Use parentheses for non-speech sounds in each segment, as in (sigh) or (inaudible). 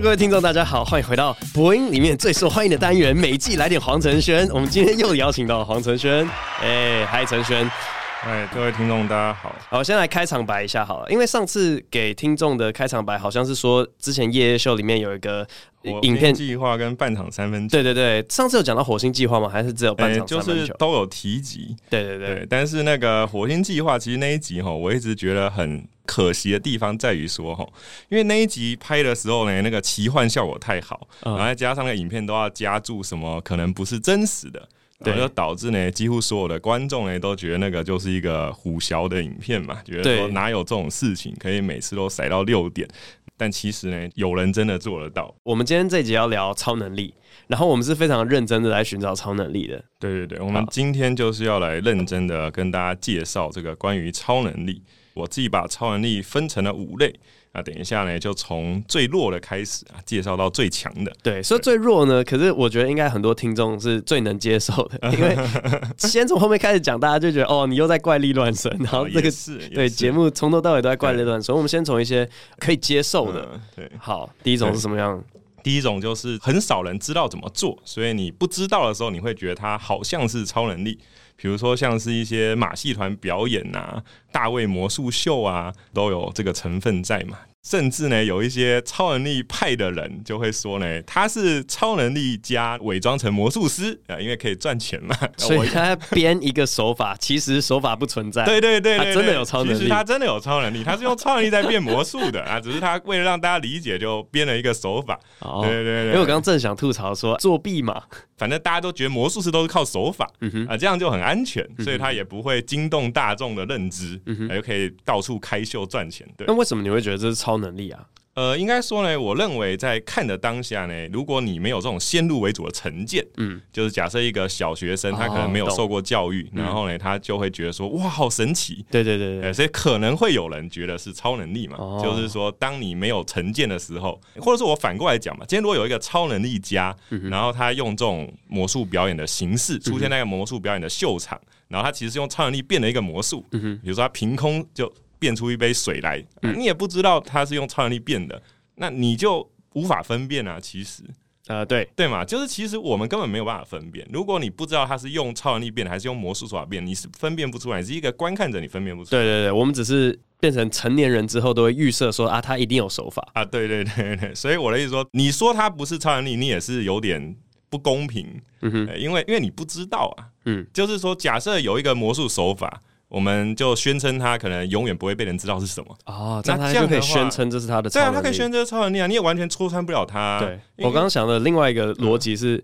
各位听众，大家好，欢迎回到播音里面最受欢迎的单元——每季来点黄承轩。我们今天又邀请到黄承轩，哎，嗨，承轩，哎，各位听众，大家好。好，先来开场白一下好了，因为上次给听众的开场白好像是说，之前夜夜秀里面有一个影片计划跟半场三分球。对对对，上次有讲到火星计划吗？还是只有半场三分球？就是都有提及。对对对，对，但是那个火星计划，其实那一集哈，我一直觉得很。可惜的地方在于说哈，因为那一集拍的时候呢，那个奇幻效果太好，然后再加上那个影片都要加注什么可能不是真实的，对，就导致呢几乎所有的观众呢都觉得那个就是一个唬洨的影片嘛，觉得说哪有这种事情可以每次都塞到六点，但其实呢有人真的做得到。我们今天这一集要聊超能力，然后我们是非常认真的来寻找超能力的。对对对，我们今天就是要来认真的跟大家介绍这个关于超能力。我自己把超能力分成了五类，那等一下呢，就从最弱的开始啊，介绍到最强的。对，说最弱呢，可是我觉得应该很多听众是最能接受的，(laughs) 因为先从后面开始讲，大家就觉得哦，你又在怪力乱神，然后这个是对节目从头到尾都在怪力乱神。所以我们先从一些可以接受的。对，好，第一种是什么样？第一种就是很少人知道怎么做，所以你不知道的时候，你会觉得它好像是超能力。比如说，像是一些马戏团表演啊、大卫魔术秀啊，都有这个成分在嘛。甚至呢，有一些超能力派的人就会说呢，他是超能力加伪装成魔术师啊，因为可以赚钱嘛。(laughs) 所以他编一个手法，其实手法不存在。(laughs) 对对对，他真的有超能力。其实他真的有超能力，他是用超能力在变魔术的啊，只是他为了让大家理解，就编了一个手法。哦，对对对，因为我刚刚正想吐槽说作弊嘛，反正大家都觉得魔术师都是靠手法，啊，这样就很安全，所以他也不会惊动大众的认知，嗯哼，又可以到处开秀赚钱。对，那为什么你会觉得这是超能力啊？呃，应该说呢，我认为在看的当下呢，如果你没有这种先入为主的成见，嗯，就是假设一个小学生他可能没有受过教育，然后呢，他就会觉得说，哇，好神奇，对对对对，所以可能会有人觉得是超能力嘛，就是说，当你没有成见的时候，或者说我反过来讲嘛，今天如果有一个超能力家，然后他用这种魔术表演的形式出现在一个魔术表演的秀场，然后他其实是用超能力变了一个魔术，比如说他凭空就。变出一杯水来，你也不知道它是用超能力变的，那你就无法分辨啊。其实，呃，对对嘛，就是其实我们根本没有办法分辨。如果你不知道它是用超能力变的，还是用魔术手法变，你是分辨不出来。你是一个观看者，你分辨不出来。对对对，我们只是变成成年人之后，都会预设说啊，他一定有手法 (laughs) 啊。对对对对，所以我的意思说，你说他不是超能力，你也是有点不公平。嗯哼，因为因为你不知道啊。嗯，就是说，假设有一个魔术手法。我们就宣称他可能永远不会被人知道是什么哦，那他就可以宣称这是他的超能力。对啊，他可以宣称超能力啊，你也完全戳穿不了他。对，我刚刚想的另外一个逻辑是，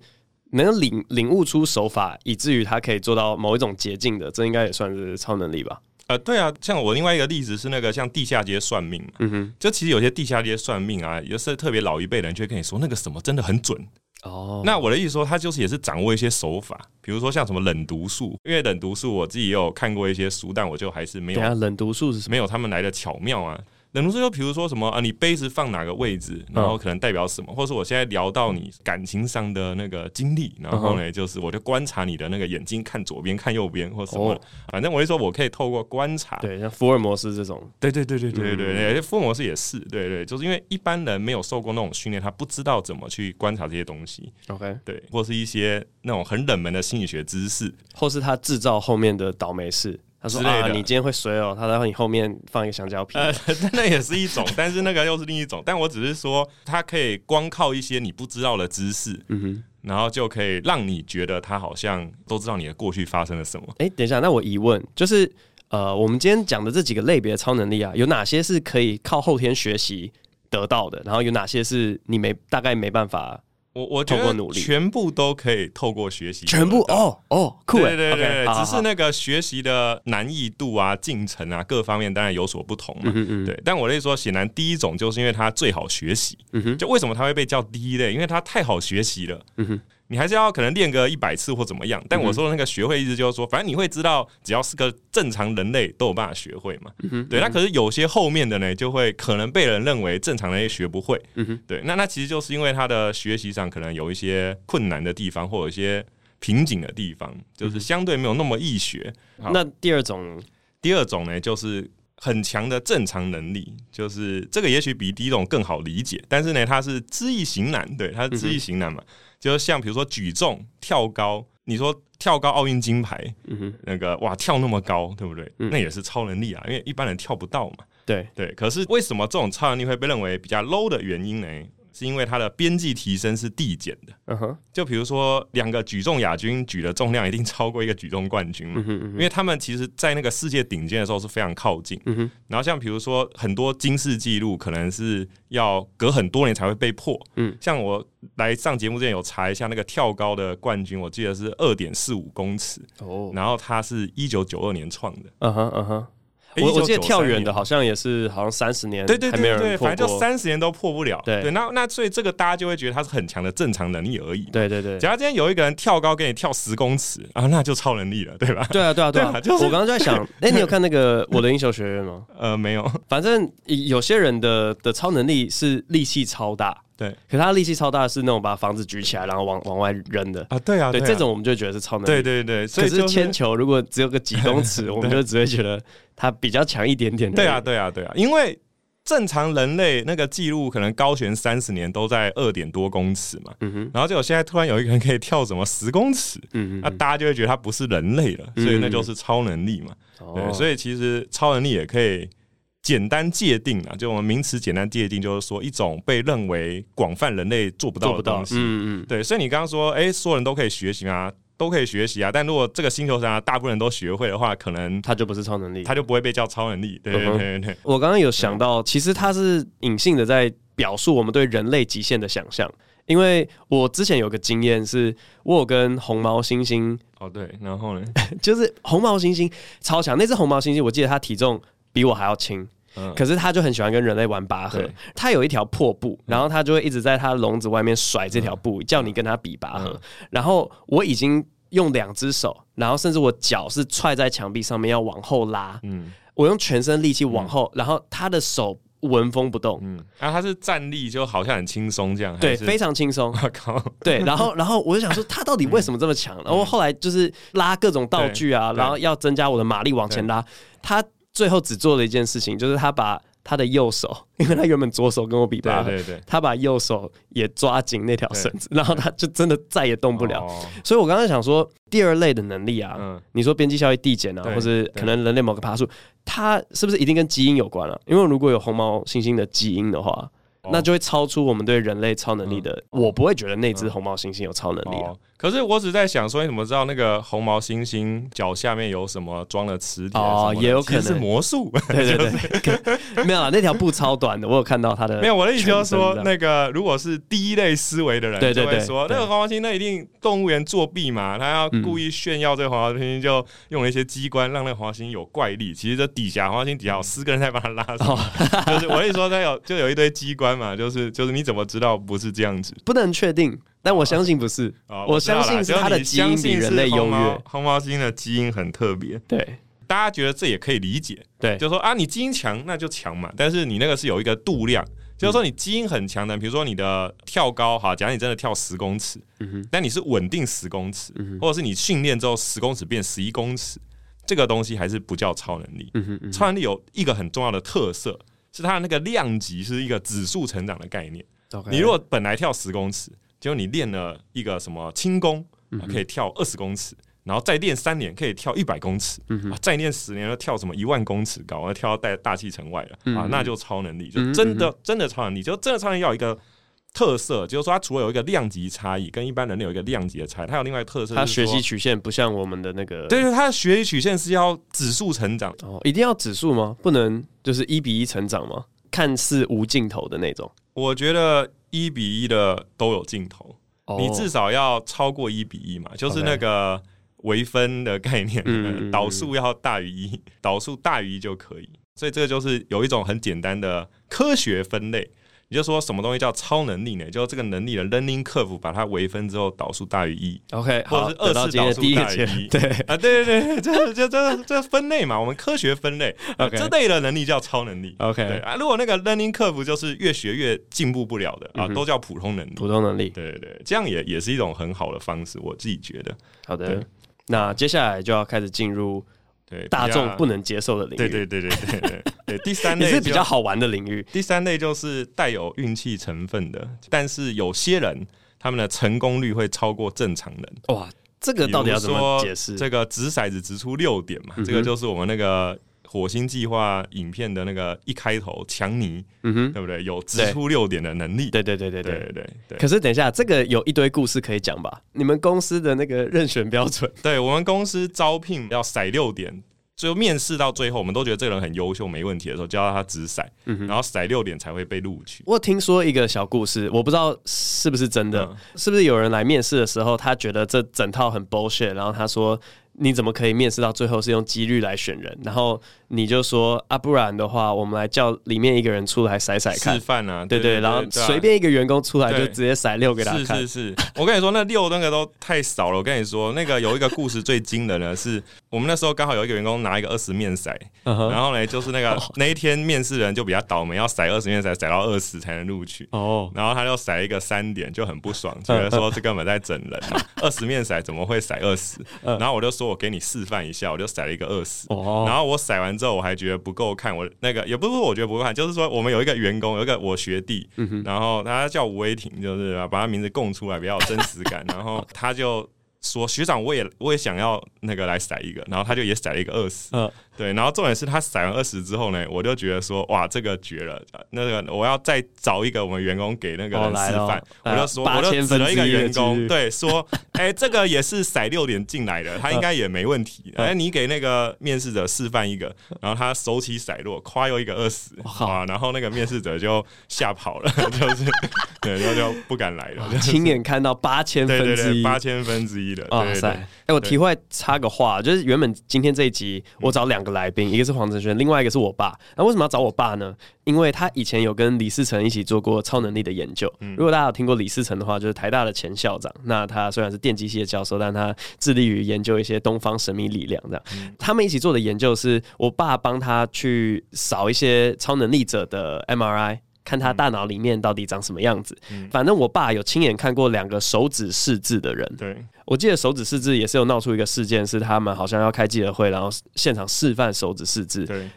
能领领悟出手法，以至于他可以做到某一种捷径的，这应该也算是超能力吧？呃，对啊，像我另外一个例子是那个像地下街算命嘛，嗯哼，就其实有些地下街算命啊，有时候特别老一辈人就会跟你说那个什么真的很准。哦，oh. 那我的意思说，他就是也是掌握一些手法，比如说像什么冷读术，因为冷读术我自己也有看过一些书，但我就还是没有。冷读术是没有他们来的巧妙啊。冷读术就比如说什么啊，你杯子放哪个位置，然后可能代表什么，或者是我现在聊到你感情上的那个经历，然后呢，就是我就观察你的那个眼睛，看左边，看右边，或什么，反正我就说我可以透过观察，对，像福尔摩斯这种，对对对对对对对，福尔摩斯也是，对对，就是因为一般人没有受过那种训练，他不知道怎么去观察这些东西，OK，对，或是一些那种很冷门的心理学知识，或是他制造后面的倒霉事。他说：“啊，你今天会衰哦。”他然后你后面放一个香蕉皮，呃，(laughs) 那也是一种，(laughs) 但是那个又是另一种。但我只是说，他可以光靠一些你不知道的知识，嗯哼，然后就可以让你觉得他好像都知道你的过去发生了什么。哎，等一下，那我疑问就是，呃，我们今天讲的这几个类别的超能力啊，有哪些是可以靠后天学习得到的？然后有哪些是你没大概没办法？我我觉得全部都可以透过学习，全部？哦哦，酷，对对对，只是那个学习的难易度啊、进程啊各方面当然有所不同嘛，对。但我的意思说，显然第一种就是因为它最好学习，就为什么它会被叫第一类？因为它太好学习了，你还是要可能练个一百次或怎么样，但我说的那个学会意思就是说，反正你会知道，只要是个正常人类都有办法学会嘛。嗯、对，那可是有些后面的呢，就会可能被人认为正常人也学不会。对，那那其实就是因为他的学习上可能有一些困难的地方，或有一些瓶颈的地方，就是相对没有那么易学。那第二种，第二种呢，就是。很强的正常能力，就是这个也许比第一种更好理解，但是呢，它是知易行难，对，它是知易行难嘛，嗯、就像比如说举重、跳高，你说跳高奥运金牌，嗯哼，那个哇跳那么高，对不对？嗯、那也是超能力啊，因为一般人跳不到嘛，对对。可是为什么这种超能力会被认为比较 low 的原因呢？是因为它的边际提升是递减的，嗯哼，就比如说两个举重亚军举的重量一定超过一个举重冠军嘛，因为他们其实，在那个世界顶尖的时候是非常靠近，嗯哼，然后像比如说很多金氏纪录可能是要隔很多年才会被破，嗯，像我来上节目之前有查一下那个跳高的冠军，我记得是二点四五公尺，哦，然后他是一九九二年创的，嗯哼，嗯哼。我我记得跳远的好像也是，好像三十年，对对对对，反正就三十年都破不了。对对，那那所以这个大家就会觉得他是很强的正常能力而已。对对对，假如今天有一个人跳高给你跳十公尺啊，那就超能力了，对吧？(laughs) 对啊对啊对啊，就是我刚刚就在想，(laughs) 哎，你有看那个《我的英雄学院》吗？(laughs) 呃，没有。反正有些人的的超能力是力气超大。对，可是他力气超大，是那种把房子举起来然后往往外扔的啊！对啊，对，这种我们就觉得是超能力。对对对，可是铅球如果只有个几公尺，(laughs) 我们就只会觉得它比较强一点点。对啊，对啊，对啊，因为正常人类那个记录可能高悬三十年都在二点多公尺嘛，嗯哼，然后结果现在突然有一个人可以跳什么十公尺，嗯哼，那大家就会觉得他不是人类了，所以那就是超能力嘛。对，所以其实超能力也可以。简单界定啊，就我们名词简单界定，就是说一种被认为广泛人类做不到的东西。嗯嗯，对。所以你刚刚说，哎、欸，所有人都可以学习啊，都可以学习啊。但如果这个星球上大部分人都学会的话，可能他就不是超能力，他就不会被叫超能力。对对对对，对。我刚刚有想到，其实它是隐性的在表述我们对人类极限的想象。因为我之前有个经验是，我有跟红毛猩猩哦对，然后呢，(laughs) 就是红毛猩猩超强，那只红毛猩猩我记得它体重比我还要轻。嗯、可是他就很喜欢跟人类玩拔河。他有一条破布，然后他就会一直在他笼子外面甩这条布，叫你跟他比拔河。嗯、然后我已经用两只手，然后甚至我脚是踹在墙壁上面要往后拉。嗯，我用全身力气往后，然后他的手纹风不动。嗯，然后他是站立就好像很轻松这样。对，非常轻松。我 (laughs) 靠。对，然后然后我就想说，他到底为什么这么强？然后后来就是拉各种道具啊，然后要增加我的马力往前拉他。最后只做了一件事情，就是他把他的右手，(laughs) 因为他原本左手跟我比对对对，他把右手也抓紧那条绳子，然后他就真的再也动不了。所以我刚刚想说，第二类的能力啊，嗯、你说边际效益递减啊，或者可能人类某个爬树，它是不是一定跟基因有关啊？因为如果有红毛猩猩的基因的话，那就会超出我们对人类超能力的。嗯、我不会觉得那只红毛猩猩有超能力啊。可是我只在想说，你怎么知道那个红毛猩猩脚下面有什么装了磁铁？哦，也有可能是魔术。对对对，(laughs) 没有啊，那条布超短的，我有看到他的。(laughs) 没有，我的意思就是说，那个如果是第一类思维的人，对对对，说那个红毛猩猩那一定动物园作弊嘛，他要故意炫耀这个红毛猩猩，就用了一些机关让那个红毛猩猩有怪力。其实这底下红毛猩猩底下有四个人在把他拉上，就是我的意思说，他有就有一堆机关嘛，就是就是你怎么知道不是这样子？(laughs) 不能确定。但我相信不是，哦、我相信是他的基因比人类优越。红毛基因的基因很特别，对，大家觉得这也可以理解，对，就是说啊，你基因强那就强嘛，但是你那个是有一个度量，嗯、就是说你基因很强的，比如说你的跳高哈，假如你真的跳十公尺，但你是稳定十公尺，或者是你训练之后十公尺变十一公尺，这个东西还是不叫超能力，超能力有一个很重要的特色，是它的那个量级是一个指数成长的概念.你如果本来跳十公尺。结果你练了一个什么轻功，可以跳二十公尺，然后再练三年可以跳一百公尺，再练十年要跳什么一万公尺高，要跳到大大气层外了啊，那就超能力，就真的真的超能力，就真的超能力要有一个特色，就是说它除了有一个量级差异，跟一般人类有一个量级的差异，它有另外一个特色，它学习曲线不像我们的那个，对对，它的学习曲线是要指数成长。哦，一定要指数吗？不能就是一比一成长吗？看似无尽头的那种，我觉得。一比一的都有尽头，oh. 你至少要超过一比一嘛，就是那个微分的概念，导数要大于一，导数大于一就可以，所以这个就是有一种很简单的科学分类。你就说什么东西叫超能力呢？就这个能力的 learning curve 把它微分之后导数大于一，OK，或者是二次导数大于一，对。啊，对对对，这这这这分类嘛，我们科学分类，OK，这类的能力叫超能力，OK，对啊，如果那个 learning curve 就是越学越进步不了的啊，都叫普通能力，普通能力，对对对，这样也也是一种很好的方式，我自己觉得。好的，那接下来就要开始进入对大众不能接受的领域，对对对对对对。对，第三类也是比较好玩的领域。第三类就是带有运气成分的，但是有些人他们的成功率会超过正常人。哇，这个到底要怎么解释？这个掷骰子掷出六点嘛，嗯、这个就是我们那个。火星计划影片的那个一开头，强尼，嗯哼，对不对？有掷出六点的能力，对对对对对对对，对。可是等一下，这个有一堆故事可以讲吧？你们公司的那个任选标准？对，我们公司招聘要骰六点，最后面试到最后，我们都觉得这个人很优秀，没问题的时候，就要他掷骰，然后骰六点才会被录取。我听说一个小故事，我不知道是不是真的，嗯、是不是有人来面试的时候，他觉得这整套很 bullshit，然后他说。你怎么可以面试到最后是用几率来选人？然后你就说啊，不然的话，我们来叫里面一个人出来骰骰看示范啊，对对，然后随便一个员工出来就直接骰六给他看。是是是，我跟你说，那六那个都太少了。我跟你说，那个有一个故事最惊人的是，我们那时候刚好有一个员工拿一个二十面骰，然后呢，就是那个 (laughs) 那一天面试人就比较倒霉，要骰二十面骰，骰到二十才能录取。哦，然后他就骰一个三点，就很不爽，(laughs) 觉得说这根本在整人，二十面骰怎么会骰二十？然后我就说我给你示范。一下我就骰了一个二十，oh. 然后我骰完之后我还觉得不够看，我那个也不是说我觉得不够看，就是说我们有一个员工，有一个我学弟，然后他叫吴威霆，就是把他名字供出来比较有真实感，然后他就说学长我也我也想要那个来骰一个，然后他就也骰了一个二十。对，然后重点是他骰完二十之后呢，我就觉得说，哇，这个绝了，那个我要再找一个我们员工给那个人示范，我就说，我就指了一个员工，对，说，(laughs) 哎，这个也是骰六点进来的，他应该也没问题。哎，你给那个面试者示范一个，然后他手起骰落，夸又一个二十，哇，然后那个面试者就吓跑了，(laughs) 就是，对，然后就不敢来了，亲眼看到八千分之一，八千分之一的，哇塞！哎，我题外插个话，就是原本今天这一集我找两。个来宾，一个是黄承轩，另外一个是我爸。那为什么要找我爸呢？因为他以前有跟李思成一起做过超能力的研究。如果大家有听过李思成的话，就是台大的前校长。那他虽然是电机系的教授，但他致力于研究一些东方神秘力量。这样，他们一起做的研究是我爸帮他去扫一些超能力者的 MRI。看他大脑里面到底长什么样子。嗯、反正我爸有亲眼看过两个手指识字的人。对，我记得手指识字也是有闹出一个事件，是他们好像要开记者会，然后现场示范手指识字。对，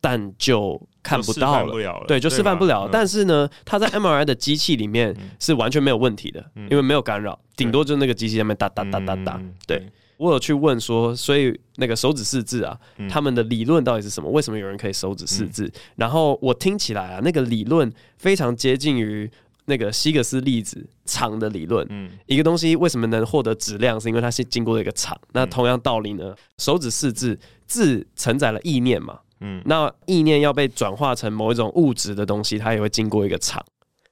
但就看不到了。了对，就示范不了。但是呢，他在 MRI 的机器里面是完全没有问题的，嗯、因为没有干扰，顶多就是那个机器上面哒哒哒哒哒。对。我有去问说，所以那个手指识字啊，嗯、他们的理论到底是什么？为什么有人可以手指识字？嗯、然后我听起来啊，那个理论非常接近于那个希格斯粒子场的理论。嗯，一个东西为什么能获得质量，是因为它是经过了一个场。那同样道理呢，手指识字，字承载了意念嘛。嗯，那意念要被转化成某一种物质的东西，它也会经过一个场，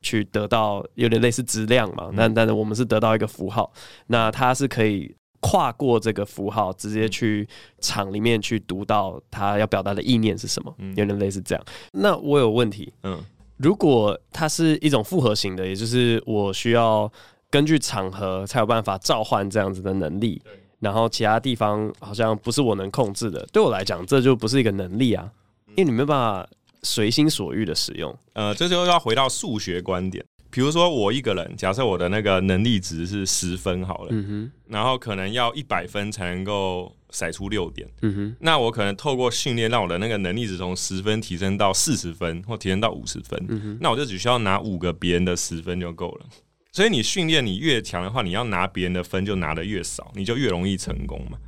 去得到有点类似质量嘛。嗯、但但是我们是得到一个符号，那它是可以。跨过这个符号，直接去场里面去读到他要表达的意念是什么，有点类似这样。那我有问题，嗯，如果它是一种复合型的，也就是我需要根据场合才有办法召唤这样子的能力，然后其他地方好像不是我能控制的，对我来讲这就不是一个能力啊，因为你没办法随心所欲的使用。呃，这就要回到数学观点。比如说我一个人，假设我的那个能力值是十分好了，嗯、哼然后可能要一百分才能够甩出六点，嗯、哼那我可能透过训练让我的那个能力值从十分提升到四十分，或提升到五十分，嗯、哼那我就只需要拿五个别人的十分就够了。所以你训练你越强的话，你要拿别人的分就拿的越少，你就越容易成功嘛。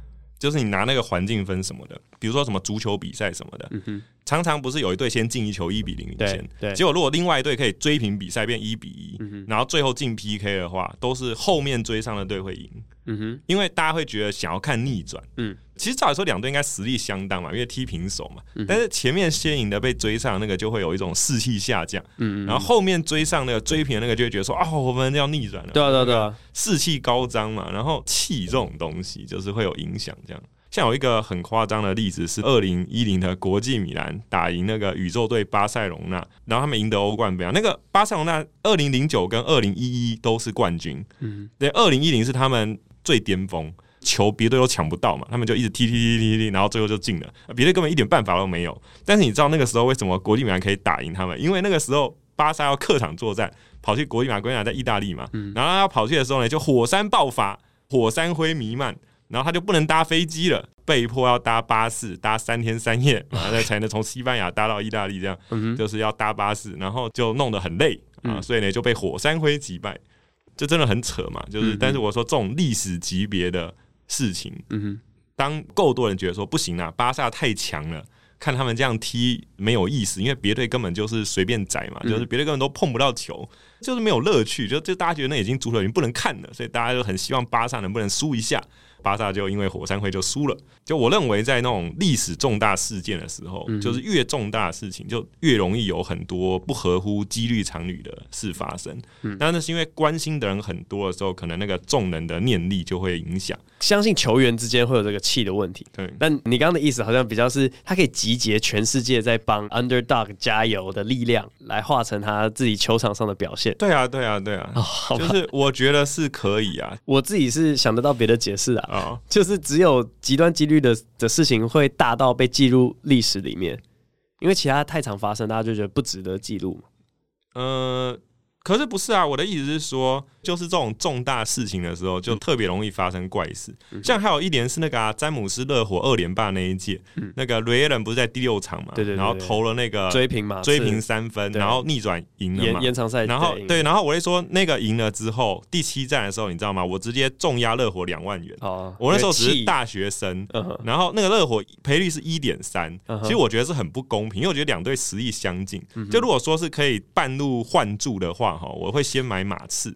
就是你拿那个环境分什么的，比如说什么足球比赛什么的，嗯、常常不是有一队先进一球一比零领先，对，结果如果另外一队可以追平比赛变一比一、嗯，然后最后进 PK 的话，都是后面追上的队会赢。嗯哼，因为大家会觉得想要看逆转。嗯，其实照理说两队应该实力相当嘛，因为踢平手嘛。嗯、但是前面先赢的被追上那个就会有一种士气下降。嗯嗯。然后后面追上那个追平的那个就会觉得说啊，我们要逆转了。对啊对啊对啊，士气高涨嘛。然后气这种东西就是会有影响。这样，像有一个很夸张的例子是二零一零的国际米兰打赢那个宇宙队巴塞隆纳，然后他们赢得欧冠杯。那个巴塞隆纳二零零九跟二零一一都是冠军。嗯，对，二零一零是他们。最巅峰，球别队都抢不到嘛，他们就一直踢踢踢踢踢，然后最后就进了，别队根本一点办法都没有。但是你知道那个时候为什么国际米兰可以打赢他们？因为那个时候巴萨要客场作战，跑去国际米兰，国际米兰在意大利嘛，然后要跑去的时候呢，就火山爆发，火山灰弥漫，然后他就不能搭飞机了，被迫要搭巴士，搭三天三夜，然后才能从西班牙搭到意大利，这样、嗯、就是要搭巴士，然后就弄得很累啊，所以呢就被火山灰击败，这真的很扯嘛，就是，但是我说这种历史级别的事情，嗯哼，当够多人觉得说不行啊，巴萨太强了。看他们这样踢没有意思，因为别队根本就是随便宰嘛，就是别队根本都碰不到球，就是没有乐趣，就就大家觉得那已经足球已经不能看了，所以大家就很希望巴萨能不能输一下。巴萨就因为火山灰就输了。就我认为，在那种历史重大事件的时候，就是越重大的事情，就越容易有很多不合乎几率常理的事发生。但那是因为关心的人很多的时候，可能那个众人的念力就会影响。相信球员之间会有这个气的问题。对。但你刚刚的意思好像比较是，他可以集结全世界在帮 underdog 加油的力量，来化成他自己球场上的表现。对啊，对啊，对啊。哦，就是我觉得是可以啊。我自己是想得到别的解释啊。哦，就是只有极端几率的的事情会大到被记录历史里面，因为其他太常发生，大家就觉得不值得记录。嗯。可是不是啊？我的意思是说，就是这种重大事情的时候，就特别容易发生怪事。嗯、像还有一年是那个、啊、詹姆斯热火二连霸那一届，嗯、那个雷尔伦不是在第六场嘛？对对，然后投了那个追平嘛，追平三分，然后逆转赢了嘛？延长赛，然后对，然后我就说那个赢了之后，第七战的时候，你知道吗？我直接重压热火两万元。哦，我那时候只是大学生，然后那个热火赔率是一点三，其实我觉得是很不公平，因为我觉得两队实力相近，就如果说是可以半路换注的话。哈，我会先买马刺，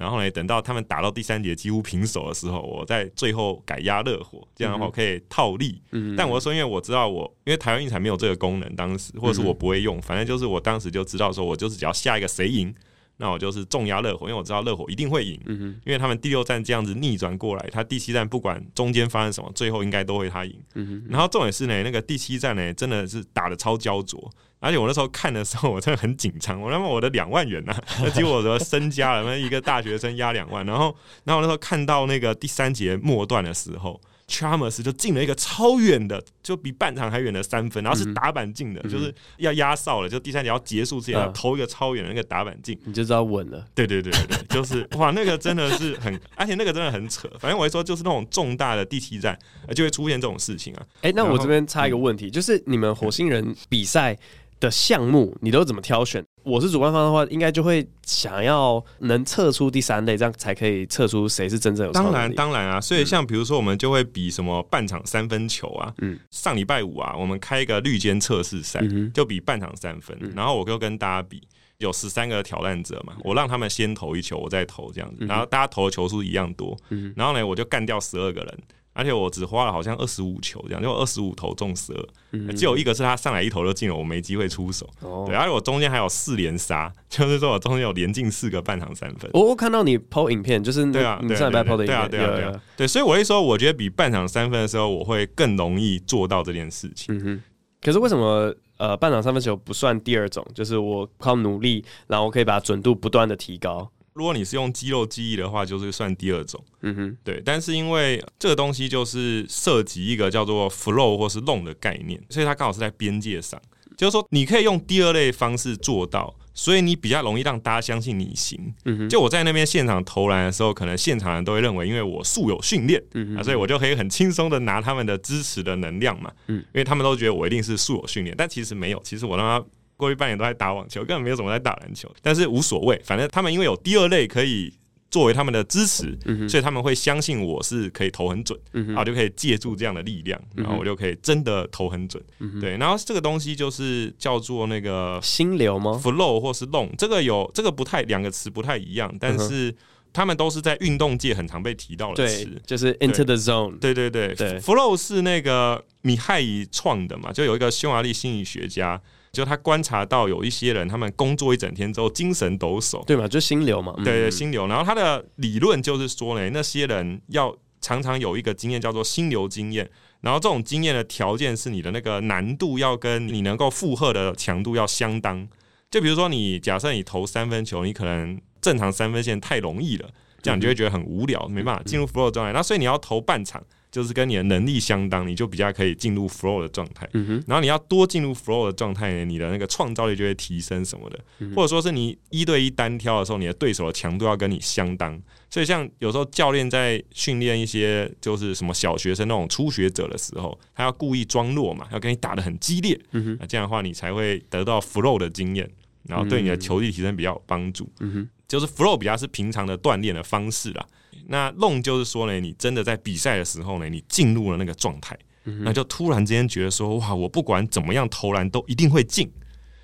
然后呢，等到他们打到第三节几乎平手的时候，我再最后改压热火，这样的话我可以套利。嗯，但我说，因为我知道我因为台湾运彩没有这个功能，当时或者是我不会用，反正就是我当时就知道说，我就是只要下一个谁赢。那我就是重压热火，因为我知道热火一定会赢，嗯、因为他们第六战这样子逆转过来，他第七战不管中间发生什么，最后应该都会他赢。嗯、然后重点是呢，那个第七战呢，真的是打的超焦灼，而且我那时候看的时候，我真的很紧张。我那么我的两万元呢、啊，那结果我的身家了，那一个大学生压两万，然后，然后我那时候看到那个第三节末段的时候。Chalmers 就进了一个超远的，就比半场还远的三分，然后是打板进的，嗯、就是要压哨了，就第三节要结束之前要投一个超远的那个打板进，你就知道稳了。对对对对，(laughs) 就是哇，那个真的是很，而且那个真的很扯。反正我会说，就是那种重大的第七战就会出现这种事情啊。哎、欸，那我这边插一个问题，嗯、就是你们火星人比赛的项目，你都怎么挑选？我是主办方的话，应该就会想要能测出第三类，这样才可以测出谁是真正有。当然，当然啊，所以像比如说，我们就会比什么半场三分球啊。嗯。上礼拜五啊，我们开一个绿间测试赛，就比半场三分。然后我就跟大家比，有十三个挑战者嘛，我让他们先投一球，我再投这样子，然后大家投的球数一样多。然后呢，我就干掉十二个人。而且我只花了好像二十五球这样，就二十五投中十二，嗯，只有一个是他上来一投就进了，我没机会出手。哦，对，而且我中间还有四连杀，就是说我中间有连进四个半场三分。我我看到你 PO 影片，就是对啊，你上礼拜 PO 的影片，对啊，对啊，对，所以我会说，我觉得比半场三分的时候，我会更容易做到这件事情。嗯哼。可是为什么呃半场三分球不算第二种？就是我靠努力，然后我可以把准度不断的提高。如果你是用肌肉记忆的话，就是算第二种。嗯哼，对。但是因为这个东西就是涉及一个叫做 flow 或是 long 的概念，所以它刚好是在边界上。就是说，你可以用第二类方式做到，所以你比较容易让大家相信你行。嗯哼，就我在那边现场投篮的时候，可能现场人都会认为，因为我素有训练，嗯哼，所以我就可以很轻松的拿他们的支持的能量嘛。嗯，因为他们都觉得我一定是素有训练，但其实没有。其实我让他。过去半年都在打网球，根本没有怎么在打篮球。但是无所谓，反正他们因为有第二类可以作为他们的支持，嗯、所以他们会相信我是可以投很准，嗯、然后就可以借助这样的力量，然后我就可以真的投很准。嗯、对，然后这个东西就是叫做那个心流吗？Flow 或是 Long，这个有这个不太两个词不太一样，但是他们都是在运动界很常被提到的词，就是 Into the Zone。对对对，对，Flow 是那个米海尔创的嘛，就有一个匈牙利心理学家。就他观察到有一些人，他们工作一整天之后精神抖擞，对吧？就心流嘛，对，对对，心流。然后他的理论就是说呢，那些人要常常有一个经验叫做心流经验。然后这种经验的条件是你的那个难度要跟你能够负荷的强度要相当。就比如说你假设你投三分球，你可能正常三分线太容易了，这样你就会觉得很无聊，没办法进入 flow 状态。那所以你要投半场。就是跟你的能力相当，你就比较可以进入 flow 的状态。嗯哼，然后你要多进入 flow 的状态呢，你的那个创造力就会提升什么的，嗯、或者说是你一对一单挑的时候，你的对手的强度要跟你相当。所以像有时候教练在训练一些就是什么小学生那种初学者的时候，他要故意装弱嘛，要跟你打得很激烈。嗯哼，那这样的话你才会得到 flow 的经验，然后对你的球技提升比较有帮助。嗯哼，就是 flow 比较是平常的锻炼的方式啦。那弄就是说呢，你真的在比赛的时候呢，你进入了那个状态，那就突然之间觉得说，哇，我不管怎么样投篮都一定会进，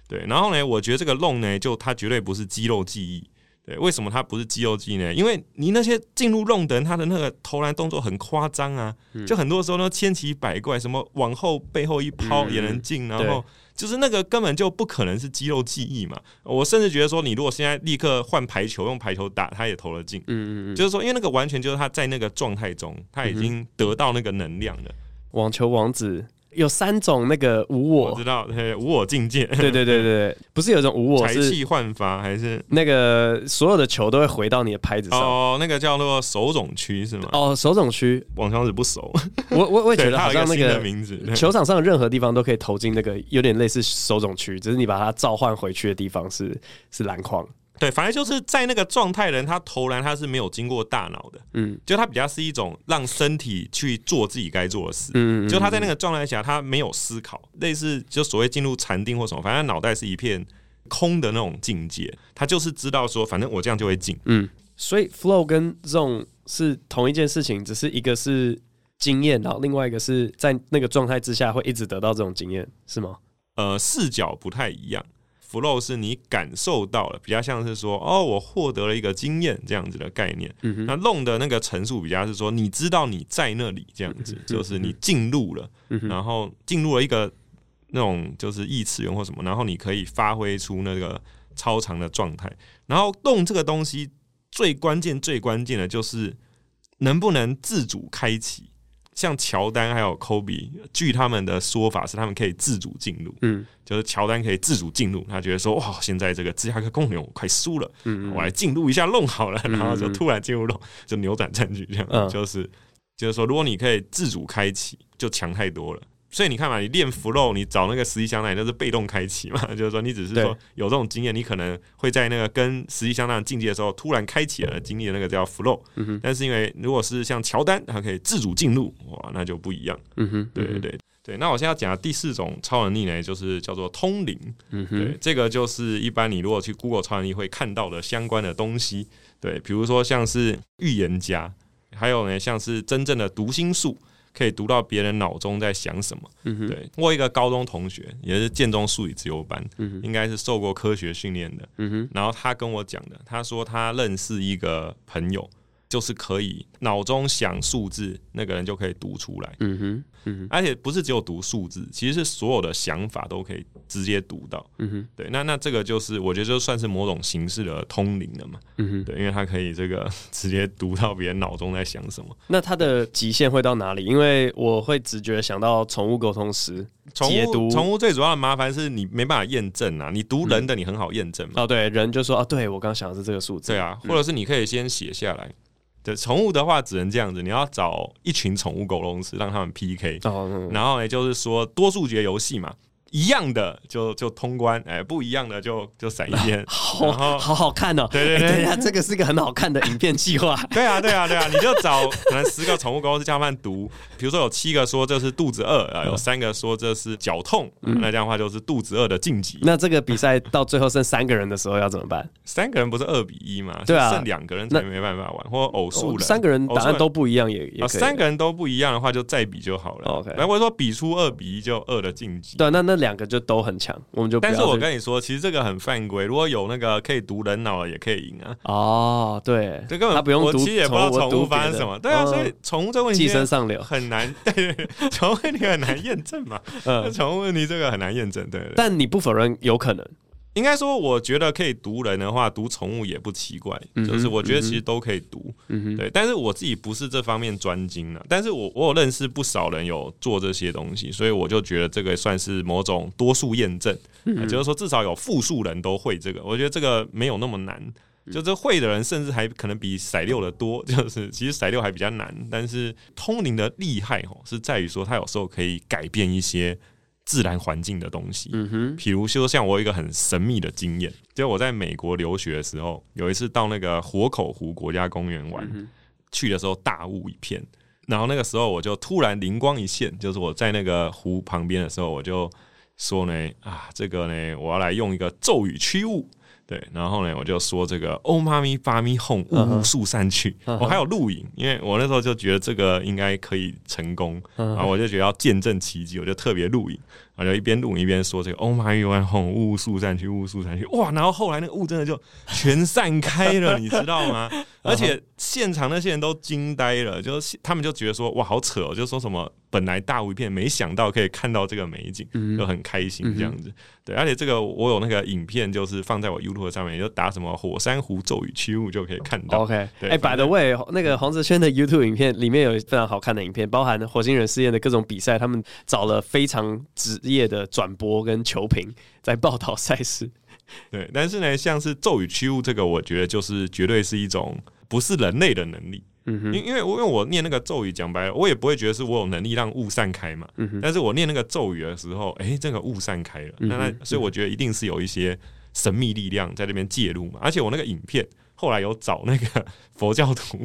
对。然后呢，我觉得这个弄呢，就它绝对不是肌肉记忆，对。为什么它不是肌肉记忆呢？因为你那些进入弄的人，他的那个投篮动作很夸张啊，就很多时候呢千奇百怪，什么往后背后一抛也能进，然后。就是那个根本就不可能是肌肉记忆嘛！我甚至觉得说，你如果现在立刻换排球，用排球打，他也投了进。嗯嗯嗯，就是说，因为那个完全就是他在那个状态中，他已经得到那个能量了。网球王子。有三种那个无我，我知道，对，无我境界。对对对对，(laughs) 不是有一种无我是才气焕发，还是那个所有的球都会回到你的拍子上？哦，那个叫做手冢区是吗？哦，手冢区，网球王子不熟。我我我也觉得 (laughs) 好像那个名字，(laughs) 球场上的任何地方都可以投进那个有点类似手冢区，只是你把它召唤回去的地方是是篮筐。对，反正就是在那个状态，人他投篮他是没有经过大脑的，嗯，就他比较是一种让身体去做自己该做的事，嗯，就他在那个状态下，他没有思考，类似就所谓进入禅定或什么，反正脑袋是一片空的那种境界，他就是知道说，反正我这样就会进，嗯，所以 flow 跟 zone 是同一件事情，只是一个是经验，然后另外一个是在那个状态之下会一直得到这种经验，是吗？呃，视角不太一样。Flow 是你感受到了，比较像是说，哦，我获得了一个经验这样子的概念。嗯、那 zone 的那个陈述比较是说，你知道你在那里这样子，嗯、就是你进入了，嗯、然后进入了一个那种就是异次元或什么，然后你可以发挥出那个超长的状态。然后 zone 这个东西最关键、最关键的就是能不能自主开启。像乔丹还有科比，据他们的说法是他们可以自主进入，嗯，就是乔丹可以自主进入，他觉得说哇，现在这个芝加哥公牛快输了，嗯，嗯，我来进入一下弄好了，然后就突然进入弄，就扭转战局这样，嗯，就是就是说，如果你可以自主开启，就强太多了。所以你看嘛，你练 flow，你找那个实际相当，那是被动开启嘛，(laughs) 就是说你只是说有这种经验，你可能会在那个跟实际相当的境界的时候突然开启了经历的那个叫 flow。嗯。但是因为如果是像乔丹，他可以自主进入，哇，那就不一样。嗯哼。对对对对。那我现在要讲的第四种超能力呢，就是叫做通灵。嗯哼。对，这个就是一般你如果去 Google 超能力会看到的相关的东西。对，比如说像是预言家，还有呢像是真正的读心术。可以读到别人脑中在想什么。嗯，对，我一个高中同学也是建中数理自由班，嗯，应该是受过科学训练的。嗯，然后他跟我讲的，他说他认识一个朋友。就是可以脑中想数字，那个人就可以读出来。嗯哼，嗯哼，而且不是只有读数字，其实是所有的想法都可以直接读到。嗯哼，对，那那这个就是我觉得就算是某种形式的通灵了嘛。嗯哼，对，因为它可以这个 (laughs) 直接读到别人脑中在想什么。那它的极限会到哪里？因为我会直觉想到宠物沟通师解读。宠物最主要的麻烦是你没办法验证啊，你读人的你很好验证嘛。哦，对，人就说啊，对我刚想的是这个数字。对啊，或者是你可以先写下来。对，宠物的话只能这样子，你要找一群宠物狗笼子，让他们 PK，然后呢，就是说多数决游戏嘛。一样的就就通关，哎，不一样的就就闪一边，(laughs) 好好好看哦！对对对，呀，这个是一个很好看的影片计划。(laughs) 对啊对啊对啊，你就找可能十个宠物沟通师叫他们读，比如说有七个说这是肚子饿啊，有三个说这是脚痛，那这样的话就是肚子饿的晋级。那这个比赛到最后剩三个人的时候要怎么办？三个人不是二比一吗？对啊，剩两个人才没办法玩，或偶数人。三个人答案都不一样也也三个人都不一样的话就再比就好了。OK，那或者说比出二比一就二的晋级。对，那那两个就都很。强，我们就。但是我跟你说，其实这个很犯规。如果有那个可以读人脑的，也可以赢啊。哦，对，这根本他不用读。我其实也不知道宠物发生什么。对啊，所以宠物这个问题，寄生上流很难。(laughs) 对，宠物问题很难验证嘛。嗯，(laughs) 宠物问题这个很难验证。对，但你不否认有可能。应该说，我觉得可以读人的话，读宠物也不奇怪。嗯、就是我觉得其实都可以读，嗯、对。但是我自己不是这方面专精了，但是我我有认识不少人有做这些东西，所以我就觉得这个算是某种多数验证，就是说至少有复数人都会这个，我觉得这个没有那么难。就这会的人甚至还可能比骰六的多，(laughs) 就是其实骰六还比较难，但是通灵的厉害哦，是在于说它有时候可以改变一些自然环境的东西。嗯哼，比如说像我有一个很神秘的经验，就我在美国留学的时候，有一次到那个活口湖国家公园玩，嗯、去的时候大雾一片，然后那个时候我就突然灵光一现，就是我在那个湖旁边的时候，我就说呢啊，这个呢，我要来用一个咒语驱雾。对，然后呢，我就说这个“欧妈咪巴咪哄，雾雾速散去”，我还有录影，因为我那时候就觉得这个应该可以成功，然后我就觉得要见证奇迹，我就特别录影。我就一边录一边说这个 “Oh my God”，轰雾速散去，雾速散去，哇！然后后来那个雾真的就全散开了，(laughs) 你知道吗？而且现场那些人都惊呆了，就是他们就觉得说哇，好扯哦，就说什么本来大雾一片，没想到可以看到这个美景，就很开心这样子。对，而且这个我有那个影片，就是放在我 YouTube 上面，就打什么火山湖咒语区雾就可以看到。OK，哎，By the way，那个黄泽轩的 YouTube 影片里面有非常好看的影片，包含火星人试验的各种比赛，他们找了非常直。业的转播跟球评在报道赛事，(laughs) 对，但是呢，像是咒语驱雾这个，我觉得就是绝对是一种不是人类的能力，嗯哼，因因为我因为我念那个咒语，讲白了，我也不会觉得是我有能力让雾散开嘛，嗯哼，但是我念那个咒语的时候，哎、欸，这个雾散开了，那那所以我觉得一定是有一些神秘力量在那边介入嘛，而且我那个影片。后来有找那个佛教徒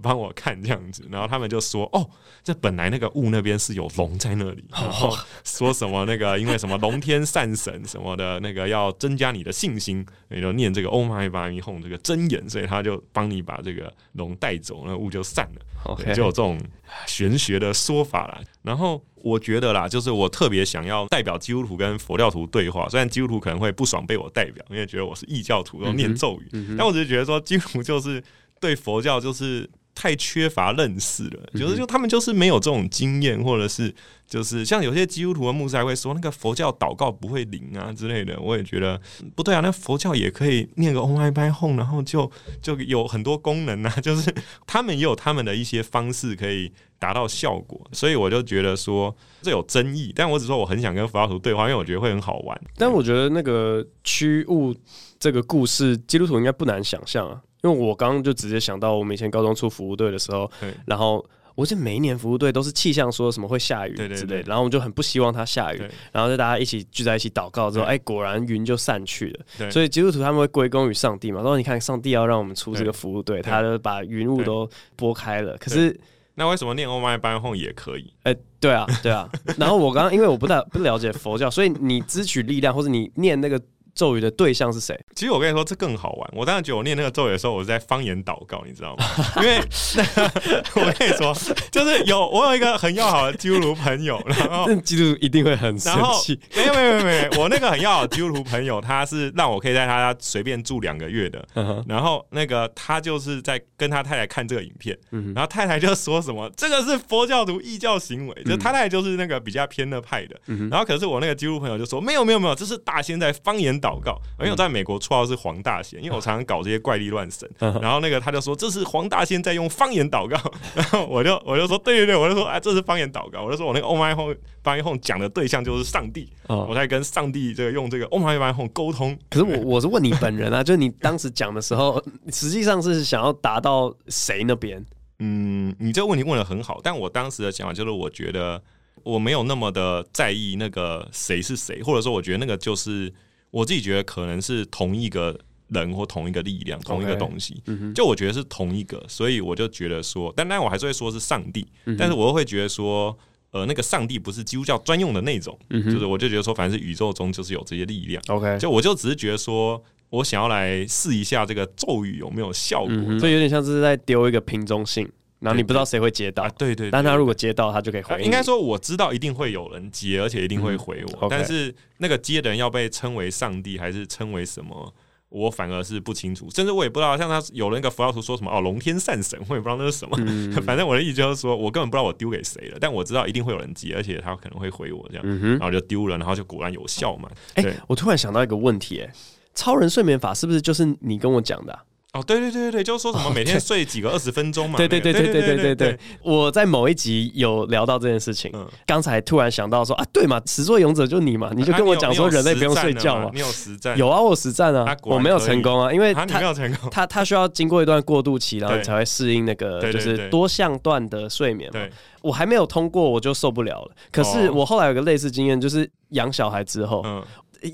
帮我看这样子，然后他们就说：“哦，这本来那个雾那边是有龙在那里，然后说什么那个因为什么龙天善神什么的，那个要增加你的信心，你就念这个 Om Mani Padme Hum 这个真言，所以他就帮你把这个龙带走，那雾就散了。就有这种玄学的说法啦。然后。”我觉得啦，就是我特别想要代表基督徒跟佛教徒对话，虽然基督徒可能会不爽被我代表，因为觉得我是异教徒，然后念咒语，嗯嗯、但我只是觉得说基督徒就是对佛教就是太缺乏认识了，嗯、就是就他们就是没有这种经验，或者是就是像有些基督徒的牧师还会说那个佛教祷告不会灵啊之类的，我也觉得不对啊，那佛教也可以念个 Om Mani Padme 然后就就有很多功能啊，(laughs) 就是他们也有他们的一些方式可以。达到效果，所以我就觉得说这有争议，但我只说我很想跟佛教徒对话，因为我觉得会很好玩。但我觉得那个驱雾这个故事，基督徒应该不难想象啊，因为我刚刚就直接想到我们以前高中出服务队的时候，对然后我记得每一年服务队都是气象说什么会下雨之类，对对对，然后我们就很不希望它下雨，对然后就大家一起聚在一起祷告之后，哎对，果然云就散去了。对所以基督徒他们会归功于上帝嘛，说你看上帝要让我们出这个服务队，他就把云雾都拨开了，可是。那为什么念 Om Mani Padme Hum 也可以？哎、欸，对啊，对啊。然后我刚刚因为我不太不了解佛教，所以你支取力量或者你念那个。咒语的对象是谁？其实我跟你说，这更好玩。我当时觉得我念那个咒语的时候，我是在方言祷告，你知道吗？(laughs) 因为那 (laughs) 个我跟你说，就是有我有一个很要好的基督徒朋友，然后基督徒一定会很生气。没有没有没有，我那个很要好的基督徒朋友，他是让我可以在他家随便住两个月的。然后那个他就是在跟他太太看这个影片，然后太太就说什么：“这个是佛教徒异教行为。”就他太太就是那个比较偏的派的。然后可是我那个基督徒朋友就说：“没有没有没有，这是大仙在方言。”祷告，因为我在美国绰号是黄大仙，因为我常常搞这些怪力乱神。(laughs) 然后那个他就说，这是黄大仙在用方言祷告，然后我就我就说对对对，我就说哎，这是方言祷告，我就说我那个 Om Mani Padme Hum 讲的对象就是上帝，我在跟上帝这个用这个 Om Mani Padme 沟通。可是我我是问你本人啊，就是你当时讲的时候，(laughs) 实际上是想要达到谁那边？嗯，你这个问题问的很好，但我当时的想法就是，我觉得我没有那么的在意那个谁是谁，或者说我觉得那个就是。我自己觉得可能是同一个人或同一个力量，同一个东西。Okay. 就我觉得是同一个，所以我就觉得说，但但我还是会说是上帝。但是我又会觉得说，呃，那个上帝不是基督教专用的那种，就是我就觉得说，反正是宇宙中就是有这些力量。OK，就我就只是觉得说我想要来试一下这个咒语有没有效果，所以有点像是在丢一个瓶中信。然后你不知道谁会接到，对对，但他如果接到，他就可以回。应该说我知道一定会有人接，而且一定会回我。但是那个接的人要被称为上帝，还是称为什么，我反而是不清楚。甚至我也不知道，像他有那个佛教徒说什么哦，龙天善神，我也不知道那是什么。(laughs) 反正我的意思就是说，我根本不知道我丢给谁了，但我知道一定会有人接，而且他可能会回我这样。然后就丢了，然后就果然有效嘛。哎，我突然想到一个问题，哎，超人睡眠法是不是就是你跟我讲的？哦，对对对对，就是说什么每天睡几个二十分钟嘛。对对对对对对对对。我在某一集有聊到这件事情，刚才突然想到说啊，对嘛，始作俑者就你嘛，你就跟我讲说人类不用睡觉嘛。你有实战？有啊，我实战啊，我没有成功啊，因为他没有成功，他他需要经过一段过渡期，然后才会适应那个就是多项段的睡眠嘛。我还没有通过，我就受不了了。可是我后来有个类似经验，就是养小孩之后。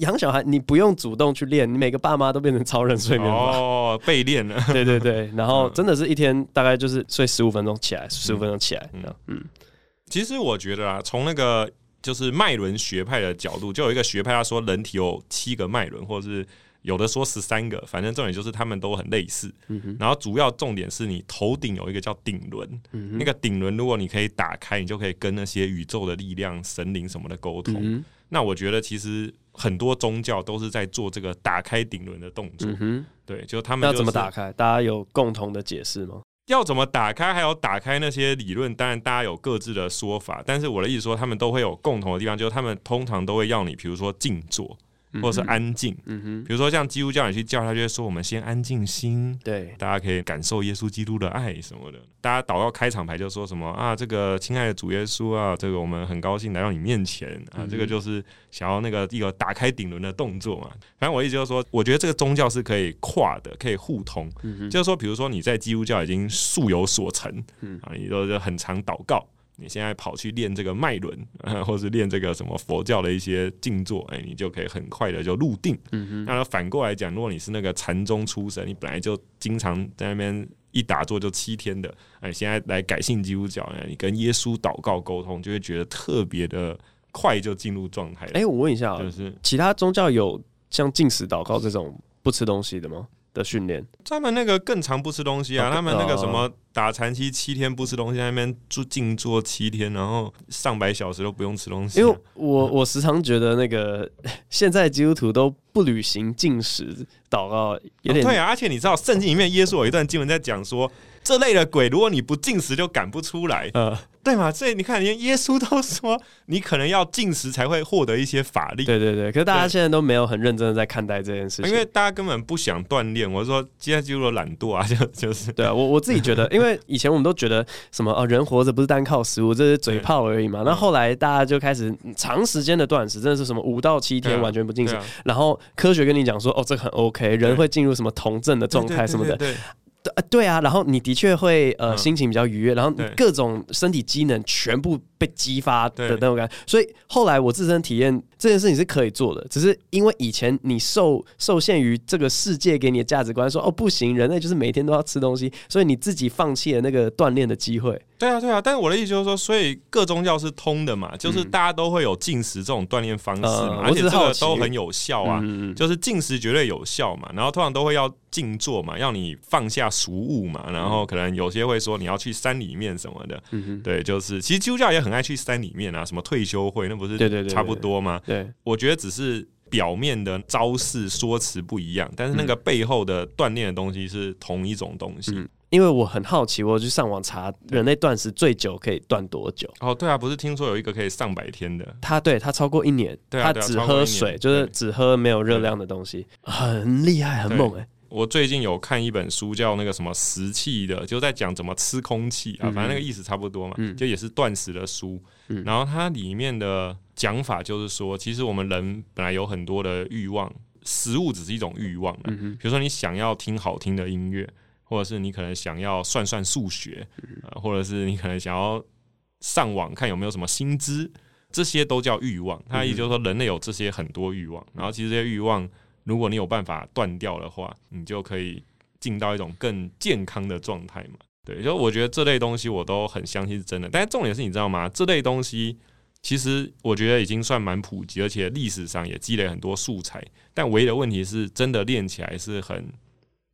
养小孩，你不用主动去练，你每个爸妈都变成超人睡眠法哦，被练了。(laughs) 对对对，然后真的是一天大概就是睡十五分钟起来，十五分钟起来。嗯嗯，其实我觉得啊，从那个就是脉轮学派的角度，就有一个学派他说人体有七个脉轮，或者是有的说十三个，反正重点就是他们都很类似。嗯哼，然后主要重点是你头顶有一个叫顶轮，嗯哼，那个顶轮如果你可以打开，你就可以跟那些宇宙的力量、神灵什么的沟通。嗯那我觉得其实很多宗教都是在做这个打开顶轮的动作。对，就他们要怎么打开？大家有共同的解释吗？要怎么打开？还有打开那些理论，当然大家有各自的说法。但是我的意思说，他们都会有共同的地方，就是他们通常都会要你，比如说静坐。或者是安静，嗯哼，比如说像基督教你去叫他，就会说我们先安静心，对，大家可以感受耶稣基督的爱什么的。大家祷告开场白就说什么啊，这个亲爱的主耶稣啊，这个我们很高兴来到你面前啊，这个就是想要那个一个打开顶轮的动作嘛。反正我意思就是说，我觉得这个宗教是可以跨的，可以互通。就是说，比如说你在基督教已经素有所成，啊，你都是很常祷告。你现在跑去练这个脉轮，啊，(laughs) 或是练这个什么佛教的一些静坐，哎，你就可以很快的就入定。那反过来讲，如果你是那个禅宗出身，你本来就经常在那边一打坐就七天的，哎，现在来改信基督教，你跟耶稣祷告沟通，就会觉得特别的快就进入状态。哎，我问一下，就是其他宗教有像进食祷告这种不吃东西的吗？的训练，他们那个更常不吃东西啊，他们那个什么打禅七七天不吃东西，在那边住静坐七天，然后上百小时都不用吃东西。因为我我时常觉得那个 (laughs) 现在基督徒都不履行禁食祷告，有点、哦、对啊。而且你知道圣经里面耶稣有一段经文在讲说，这类的鬼如果你不进食就赶不出来。嗯。对嘛？所以你看，连耶稣都说，你可能要进食才会获得一些法力。对对对，可是大家现在都没有很认真的在看待这件事情，因为大家根本不想锻炼。我说，现在进入了懒惰啊，(laughs) 就就是对啊。我我自己觉得，因为以前我们都觉得什么哦，人活着不是单靠食物，这是嘴炮而已嘛。那后来大家就开始长时间的断食，真的是什么五到七天完全不进食，然后科学跟你讲说，哦，这个很 OK，人会进入什么酮症的状态什么的。对啊，然后你的确会呃心情比较愉悦，然后各种身体机能全部被激发的那种感觉，所以后来我自身体验这件事情是可以做的，只是因为以前你受受限于这个世界给你的价值观，说哦不行，人类就是每天都要吃东西，所以你自己放弃了那个锻炼的机会。对啊，对啊，但是我的意思就是说，所以各宗教是通的嘛，就是大家都会有进食这种锻炼方式嘛，而且这个都很有效啊，就是进食绝对有效嘛，然后通常都会要静坐嘛，要你放下俗物嘛，然后可能有些会说你要去山里面什么的，嗯对，就是其实基督教也很。爱去山里面啊，什么退休会，那不是差不多吗？对，对，对，对，我觉得只是表面的招式说辞不一样，但是那个背后的锻炼的东西是同一种东西。嗯，因为我很好奇，我去上网查人类断食最久可以断多久？哦，对啊，不是听说有一个可以上百天的？他对他超过一年，他只喝水，就是只喝没有热量的东西，很厉害，很猛哎。我最近有看一本书，叫那个什么食气的，就在讲怎么吃空气啊，反正那个意思差不多嘛，就也是断食的书。然后它里面的讲法就是说，其实我们人本来有很多的欲望，食物只是一种欲望。比如说你想要听好听的音乐，或者是你可能想要算算数学，或者是你可能想要上网看有没有什么新知，这些都叫欲望。它意思就是说，人类有这些很多欲望，然后其实这些欲望。如果你有办法断掉的话，你就可以进到一种更健康的状态嘛。对，就我觉得这类东西我都很相信是真的。但是重点是你知道吗？这类东西其实我觉得已经算蛮普及，而且历史上也积累很多素材。但唯一的问题是，真的练起来是很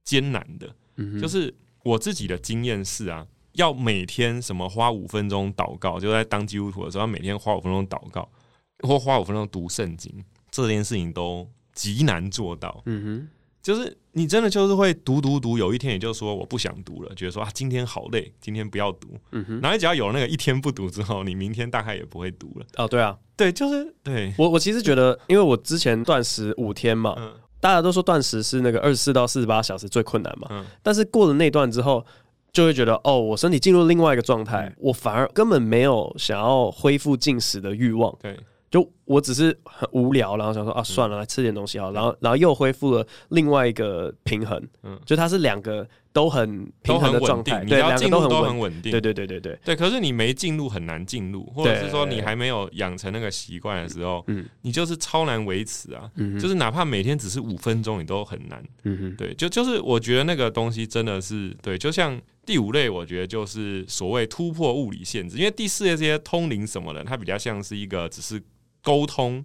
艰难的。嗯。就是我自己的经验是啊，要每天什么花五分钟祷告，就在当基督徒的时候，要每天花五分钟祷告，或花五分钟读圣经，这件事情都。极难做到，嗯哼，就是你真的就是会读读读，有一天也就是说我不想读了，觉得说啊今天好累，今天不要读，嗯哼，然后你只要有那个一天不读之后，你明天大概也不会读了。哦，对啊，对，就是对。我我其实觉得，因为我之前断食五天嘛。嗯。大家都说断食是那个二十四到四十八小时最困难嘛，嗯、但是过了那段之后，就会觉得哦，我身体进入另外一个状态，嗯、我反而根本没有想要恢复进食的欲望。对。就我只是很无聊，然后想说啊，算了，来吃点东西好，然后然后又恢复了另外一个平衡，嗯，就它是两个都很平衡的状态，对，两个都很稳定，对对对对对。对。可是你没进入很难进入，或者是说你还没有养成那个习惯的时候，嗯，你就是超难维持啊，嗯，就是哪怕每天只是五分钟，你都很难，嗯哼，对，就就是我觉得那个东西真的是对，就像第五类，我觉得就是所谓突破物理限制，因为第四类这些通灵什么的，它比较像是一个只是。沟通，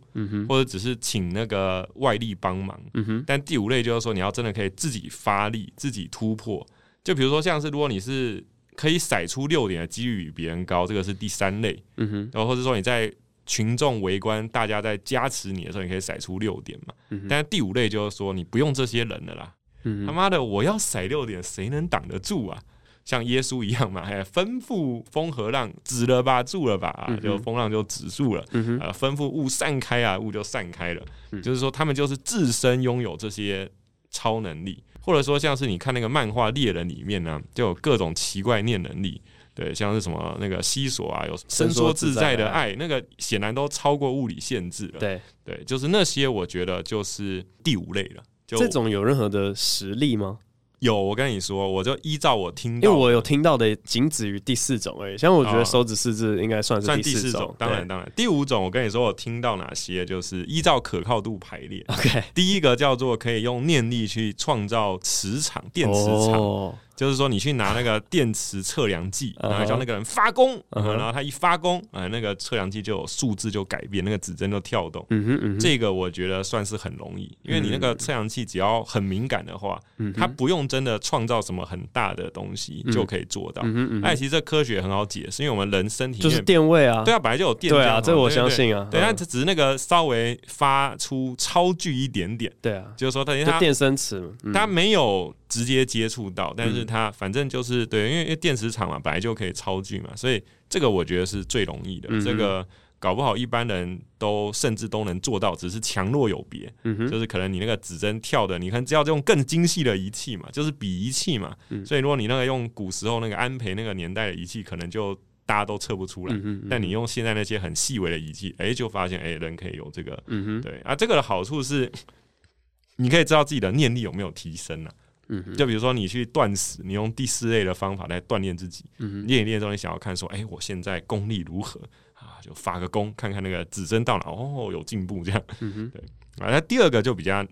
或者只是请那个外力帮忙，嗯哼。但第五类就是说，你要真的可以自己发力，自己突破。就比如说，像是如果你是可以甩出六点的几率比别人高，这个是第三类，嗯哼。然后或者说你在群众围观，大家在加持你的时候，你可以甩出六点嘛。嗯。但是第五类就是说，你不用这些人了啦。嗯。他妈的，我要甩六点，谁能挡得住啊？像耶稣一样嘛，还吩咐风和浪止了吧，住了吧，啊、就风浪就止住了。嗯、哼呃，吩咐雾散开啊，雾就散开了。嗯、就是说，他们就是自身拥有这些超能力，或者说像是你看那个漫画《猎人》里面呢，就有各种奇怪念能力。对，像是什么那个西索啊，有伸缩自在的爱，那个显然都超过物理限制了。对对，就是那些，我觉得就是第五类了。就这种有任何的实力吗？有，我跟你说，我就依照我听到，因为我有听到的仅止于第四种而已。像我觉得手指四字应该算是第四种，算第四种。当然，当然，第五种我跟你说，我听到哪些就是依照可靠度排列。OK，第一个叫做可以用念力去创造磁场，电磁场。Oh. 就是说，你去拿那个电磁测量计，然后叫那个人发功，uh. 然后他一发功，啊，那个测量计就有数字就改变，那个指针就跳动。这个我觉得算是很容易，因为你那个测量器只要很敏感的话，它不用真的创造什么很大的东西就可以做到。嗯哎，其实这科学很好解释，因为我们人身体就是电位啊，对啊，本来就有电。对啊，这个我相信啊。对，但只是那个稍微发出超距一点点。对啊，就是说等于它电生磁，它没有。直接接触到，但是它反正就是对，因为因为电磁场嘛，本来就可以超距嘛，所以这个我觉得是最容易的。嗯、这个搞不好一般人都甚至都能做到，只是强弱有别。就是可能你那个指针跳的，你看只要用更精细的仪器嘛，就是比仪器嘛。嗯、所以如果你那个用古时候那个安培那个年代的仪器，可能就大家都测不出来。嗯、哼但你用现在那些很细微的仪器，哎、欸，就发现哎、欸，人可以有这个。对啊，这个的好处是，你可以知道自己的念力有没有提升啊。嗯，就比如说你去断食，你用第四类的方法来锻炼自己，练、嗯、练一练之后，你想要看说，哎、欸，我现在功力如何啊？就发个功，看看那个指针到哪，哦，有进步这样。嗯哼，对啊。那第二个就比较。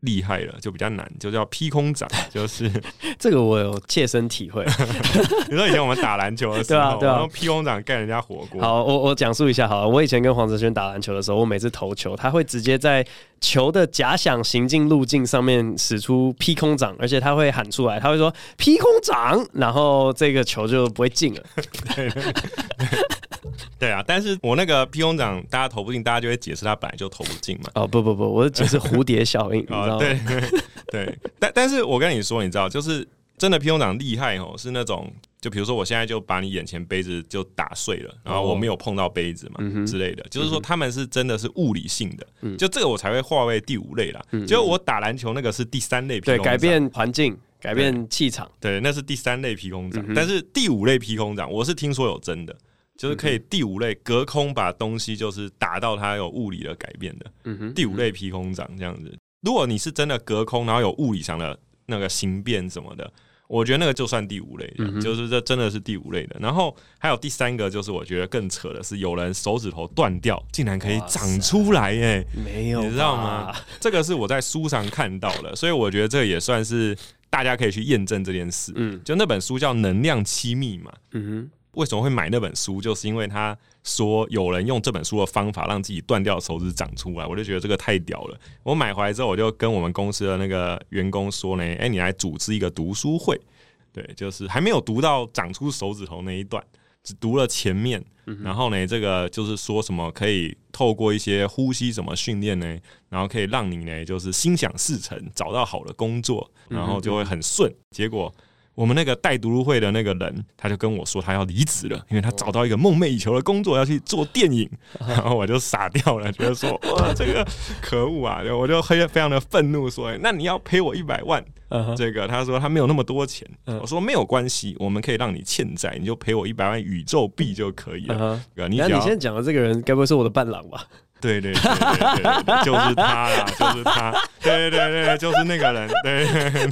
厉害了，就比较难，就叫劈空掌，(laughs) 就是这个我有切身体会。(laughs) 你说以前我们打篮球的时候，对啊，对啊，然后劈空掌盖人家火锅。好，我我讲述一下好了。我以前跟黄泽轩打篮球的时候，我每次投球，他会直接在球的假想行进路径上面使出劈空掌，而且他会喊出来，他会说劈空掌，然后这个球就不会进了。(laughs) 对 (laughs) 对啊，但是我那个披空掌，大家投不进，大家就会解释他本来就投不进嘛。哦不不不，我是解释蝴蝶效应，(laughs) 你知道吗？哦、对 (laughs) 对，但但是我跟你说，你知道，就是真的披空掌厉害哦，是那种，就比如说我现在就把你眼前杯子就打碎了，然后我没有碰到杯子嘛、哦、之类的，就是说他们是真的是物理性的，嗯、就这个我才会划为第五类啦。嗯、就我打篮球那个是第三类对，改变环境，改变气场，对，那是第三类劈空掌。嗯、但是第五类劈空掌，我是听说有真的。就是可以第五类隔空把东西就是打到它有物理的改变的，嗯哼，第五类劈空掌这样子。如果你是真的隔空，然后有物理上的那个形变什么的，我觉得那个就算第五类的，嗯、就是这真的是第五类的。然后还有第三个，就是我觉得更扯的是，有人手指头断掉，竟然可以长出来，哎，没有，你知道吗？这个是我在书上看到的，所以我觉得这也算是大家可以去验证这件事。嗯，就那本书叫《能量七密》嘛，嗯哼。为什么会买那本书？就是因为他说有人用这本书的方法让自己断掉手指长出来，我就觉得这个太屌了。我买回来之后，我就跟我们公司的那个员工说呢：“哎，你来组织一个读书会。”对，就是还没有读到长出手指头那一段，只读了前面。然后呢，这个就是说什么可以透过一些呼吸什么训练呢，然后可以让你呢就是心想事成，找到好的工作，然后就会很顺。结果。我们那个带读书会的那个人，他就跟我说他要离职了，因为他找到一个梦寐以求的工作，要去做电影。(laughs) 然后我就傻掉了，觉得说 (laughs) 哇，这个可恶啊！我就非非常的愤怒，说那你要赔我一百万。这个他说他没有那么多钱，我说没有关系，我们可以让你欠债，你就赔我一百万宇宙币就可以了。你你现在讲的这个人，该不会是我的伴郎吧？对对对对对，就是他啦，就是他，对对对对，就是那个人，对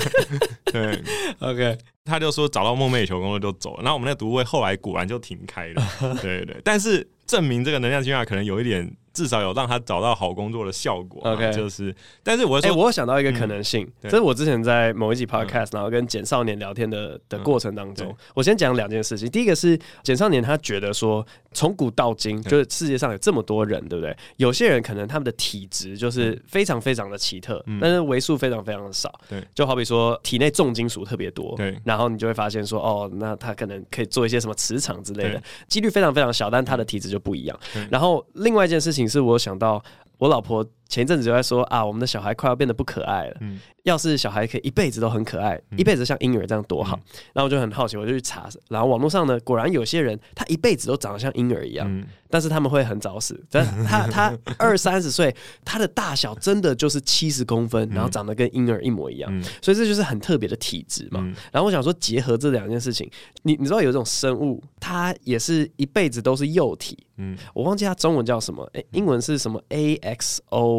对，OK，他就说找到梦寐以求工作就走了，然后我们那个读会后来果然就停开了，对对对，但是证明这个能量计划可能有一点。至少有让他找到好工作的效果。OK，就是，但是我说，哎，我想到一个可能性，这是我之前在某一集 Podcast，然后跟简少年聊天的的过程当中，我先讲两件事情。第一个是简少年他觉得说，从古到今，就是世界上有这么多人，对不对？有些人可能他们的体质就是非常非常的奇特，但是为数非常非常的少。对，就好比说体内重金属特别多，对，然后你就会发现说，哦，那他可能可以做一些什么磁场之类的，几率非常非常小，但他的体质就不一样。然后另外一件事情。是我想到我老婆前一阵子就在说啊，我们的小孩快要变得不可爱了。嗯，要是小孩可以一辈子都很可爱，一辈子像婴儿这样多好。然后我就很好奇，我就去查，然后网络上呢，果然有些人他一辈子都长得像婴儿一样，但是他们会很早死。但他他 (laughs) 二三十岁，他的大小真的就是七十公分，然后长得跟婴儿一模一样。所以这就是很特别的体质嘛。然后我想说，结合这两件事情，你你知道有一种生物，它也是一辈子都是幼体。嗯，我忘记它中文叫什么，诶，英文是什么？A X O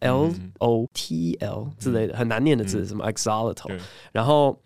L O T L 之类的，很难念的字，什么 Axolotl，然后。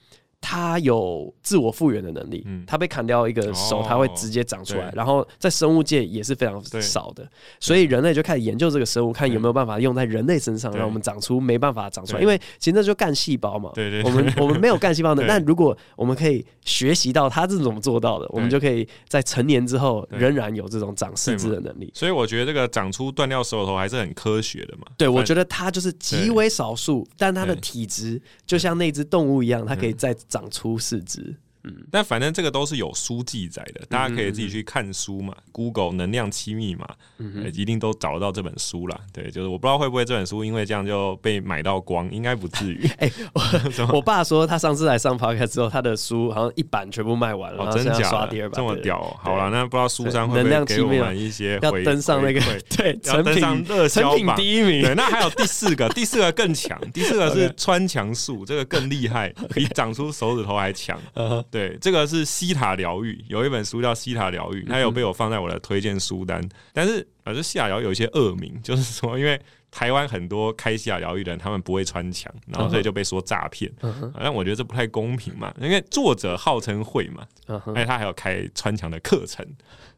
它有自我复原的能力，它被砍掉一个手，它会直接长出来。然后在生物界也是非常少的，所以人类就开始研究这个生物，看有没有办法用在人类身上，让我们长出没办法长出来。因为其实那就干细胞嘛，对对，我们 (laughs) 我们没有干细胞的，但如果我们可以学习到它是怎么做到的，我们就可以在成年之后仍然有这种长四肢的能力。所以我觉得这个长出断掉手头还是很科学的嘛。对，我觉得它就是极为少数，但它的体质就像那只动物一样，它可以再。长出市值，嗯，但反正这个都是有书记载的，大家可以自己去看书嘛。Google 能量七密码，嗯，一定都找得到这本书啦。对，就是我不知道会不会这本书因为这样就被买到光，应该不至于。(laughs) 哎，(laughs) 我爸说他上次来上 Podcast 之后，他的书好像一版全部卖完了，真假刷第二版，这么屌？好了，那不知道书商会不会给我们一些要登上那个 (laughs) 对，要登上热销榜第一名。对，那还有第四个，第四个更强，第四个是穿墙术，这个更厉害，比长出手指头还强。对，这个是西塔疗愈，有一本书叫西塔疗愈，它有被我放在我的推荐书单，但是呃，这西塔疗有一些恶名，就是说，因为台湾很多开西塔疗愈的人，他们不会穿墙，然后所以就被说诈骗。但我觉得这不太公平嘛，因为作者号称会嘛，而且他还有开穿墙的课程，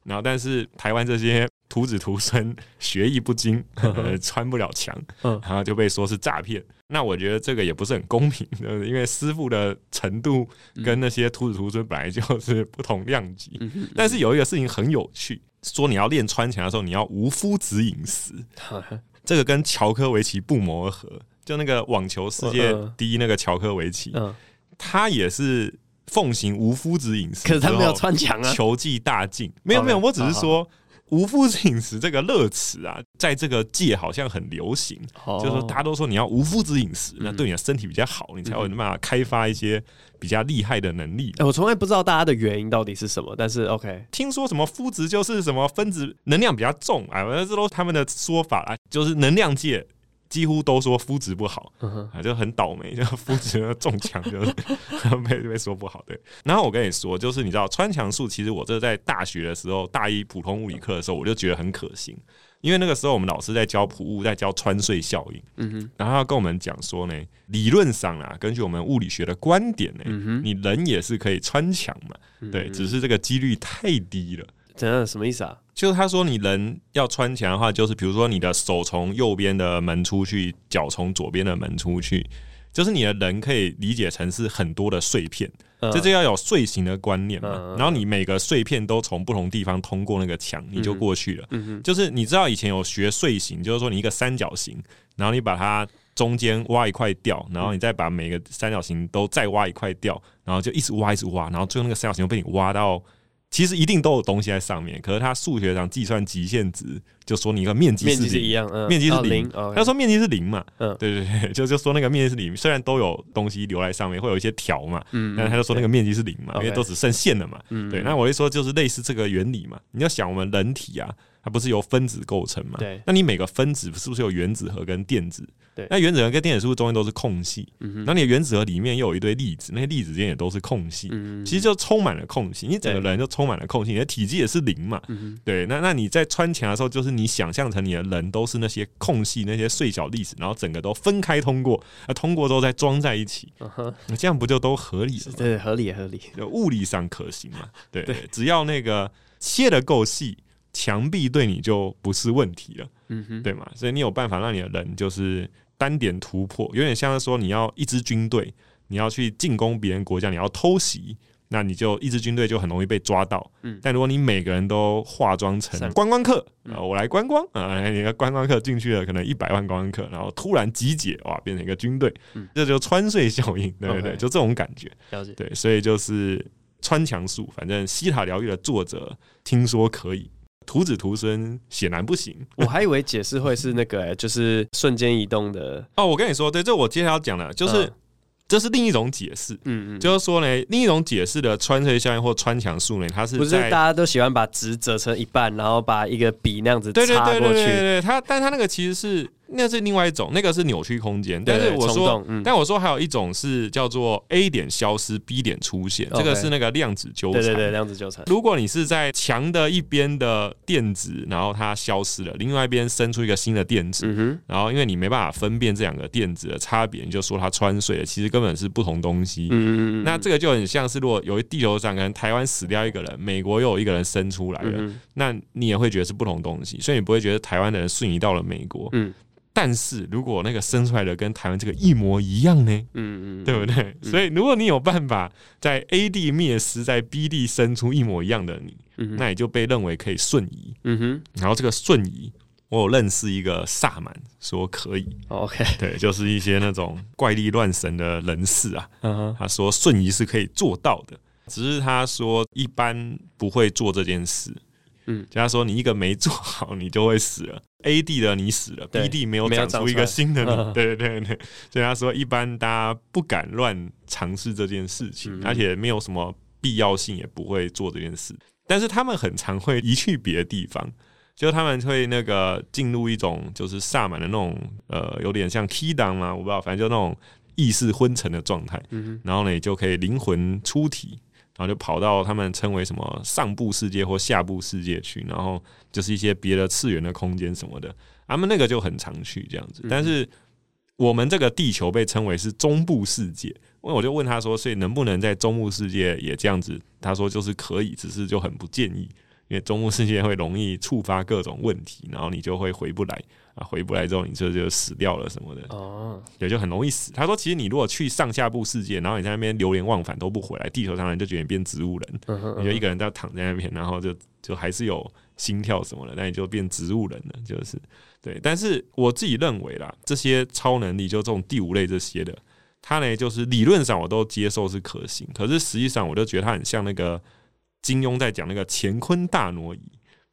然后但是台湾这些徒子徒孙学艺不精，(laughs) 穿不了墙，然后就被说是诈骗。那我觉得这个也不是很公平，因为师傅的程度跟那些徒子徒孙本来就是不同量级。但是有一个事情很有趣，说你要练穿墙的时候，你要无夫子饮食，这个跟乔科维奇不谋而合。就那个网球世界第一那个乔科维奇，他也是奉行无夫子饮食，可是他没有穿墙啊，球技大进。没有没有，我只是说。无麸质饮食这个热词啊，在这个界好像很流行，哦、就是说大家都说你要无麸质饮食，嗯、那对你的身体比较好，你才有办法开发一些比较厉害的能力。欸、我从来不知道大家的原因到底是什么，但是 OK，听说什么麸质就是什么分子能量比较重啊，这都是他们的说法啊，就是能量界。几乎都说肤质不好，啊，就很倒霉，就肤质中枪，就是 (laughs) 被被说不好。对，然后我跟你说，就是你知道穿墙术，其实我这在大学的时候，大一普通物理课的时候，我就觉得很可行，因为那个时候我们老师在教普物，在教穿隧效应，嗯哼，然后他跟我们讲说呢，理论上啊，根据我们物理学的观点呢，嗯，你人也是可以穿墙嘛，对，只是这个几率太低了。怎样？什么意思啊？就是他说，你人要穿墙的话，就是比如说你的手从右边的门出去，脚从左边的门出去，就是你的人可以理解成是很多的碎片，这就要有碎形的观念嘛。然后你每个碎片都从不同地方通过那个墙，你就过去了。就是你知道以前有学碎形，就是说你一个三角形，然后你把它中间挖一块掉，然后你再把每个三角形都再挖一块掉，然后就一直挖一直挖，然后最后那个三角形被你挖到。其实一定都有东西在上面，可是它数学上计算极限值，就说你一个面积是一样，嗯、面积是零，他、哦、说面积是零嘛，嗯，对对对，就就说那个面积是零，虽然都有东西留在上面，会有一些条嘛，嗯，但他就说那个面积是零嘛，因为都只剩线了嘛，嗯，对，那我就说就是类似这个原理嘛，你要想我们人体啊。它不是由分子构成嘛？对。那你每个分子是不是有原子核跟电子？对。那原子核跟电子是不是中间都是空隙？那你的原子核里面又有一堆粒子，那些粒子之间也都是空隙。嗯。其实就充满了空隙，你整个人就充满了空隙，你的体积也是零嘛。嗯。对。那那你在穿墙的时候，就是你想象成你的人都是那些空隙，那些碎小粒子，然后整个都分开通过，那通过之后再装在一起。那这样不就都合理了？对，合理合理，就物理上可行嘛？(laughs) 对。对。只要那个切的够细。墙壁对你就不是问题了，嗯哼，对嘛？所以你有办法让你的人就是单点突破，有点像是说你要一支军队，你要去进攻别人国家，你要偷袭，那你就一支军队就很容易被抓到。嗯，但如果你每个人都化妆成观光客，啊，我来观光啊，你个观光客进去了，可能一百万观光客，然后突然集结，哇，变成一个军队，嗯，这就穿隧效应，对不对？就这种感觉，了解。对，所以就是穿墙术，反正西塔疗愈的作者听说可以。徒子徒孙显然不行，(laughs) 我还以为解释会是那个、欸，就是瞬间移动的哦。我跟你说，对，这我接下来要讲的，就是。嗯这是另一种解释，嗯嗯，就是说呢，另一种解释的穿隧效应或穿墙术呢，它是不是大家都喜欢把纸折成一半，然后把一个笔那样子插过去？对对对对对对，它，但它那个其实是那是另外一种，那个是扭曲空间。但是我说，嗯、但我说还有一种是叫做 A 点消失，B 点出现，这个是那个量子纠缠。对对对，量子纠缠。如果你是在墙的一边的电子，然后它消失了，另外一边生出一个新的电子，然后因为你没办法分辨这两个电子的差别，你就说它穿水了，其实。根本是不同东西，嗯，那这个就很像是，如果有一地球上可能台湾死掉一个人，美国又有一个人生出来了，嗯，那你也会觉得是不同东西，所以你不会觉得台湾的人瞬移到了美国，嗯，但是如果那个生出来的跟台湾这个一模一样呢，嗯嗯，对不对？所以如果你有办法在 A 地灭失，在 B 地生出一模一样的你，那也就被认为可以瞬移，嗯哼，然后这个瞬移。我有认识一个萨满，说可以。OK，对，就是一些那种怪力乱神的人士啊。他说瞬移是可以做到的，只是他说一般不会做这件事。嗯，就他说你一个没做好，你就会死了。A 地的你死了，B D 没有长出一个新的你。对对对对，所以他说一般大家不敢乱尝试这件事情，而且没有什么必要性，也不会做这件事。但是他们很常会移去别的地方。就他们会那个进入一种就是萨满的那种呃，有点像 key down 嘛，我不知道，反正就那种意识昏沉的状态。嗯，然后呢，你就可以灵魂出体，然后就跑到他们称为什么上部世界或下部世界去，然后就是一些别的次元的空间什么的。他们那个就很常去这样子。但是我们这个地球被称为是中部世界，因为我就问他说，所以能不能在中部世界也这样子？他说就是可以，只是就很不建议。因为中部世界会容易触发各种问题，然后你就会回不来啊，回不来之后你就就死掉了什么的哦，也就很容易死。他说，其实你如果去上下部世界，然后你在那边流连忘返都不回来，地球上人就觉得你变植物人，你就一个人在躺在那边，然后就就还是有心跳什么的，那你就变植物人了，就是对。但是我自己认为啦，这些超能力就这种第五类这些的，它呢就是理论上我都接受是可行，可是实际上我就觉得它很像那个。金庸在讲那个乾坤大挪移，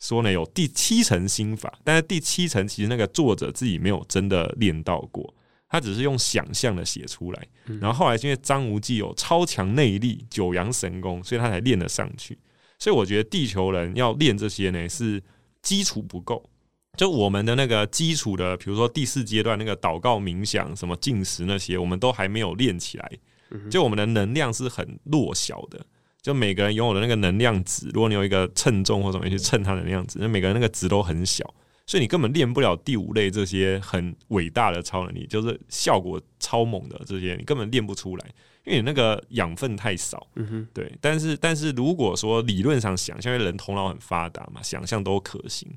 说呢有第七层心法，但是第七层其实那个作者自己没有真的练到过，他只是用想象的写出来。然后后来因为张无忌有超强内力、九阳神功，所以他才练得上去。所以我觉得地球人要练这些呢，是基础不够。就我们的那个基础的，比如说第四阶段那个祷告、冥想、什么进食那些，我们都还没有练起来。就我们的能量是很弱小的。就每个人拥有的那个能量值，如果你有一个称重或者什么去称它的能量值，那每个人那个值都很小，所以你根本练不了第五类这些很伟大的超能力，就是效果超猛的这些，你根本练不出来，因为你那个养分太少。嗯哼，对。但是，但是如果说理论上想象，因为人头脑很发达嘛，想象都可行。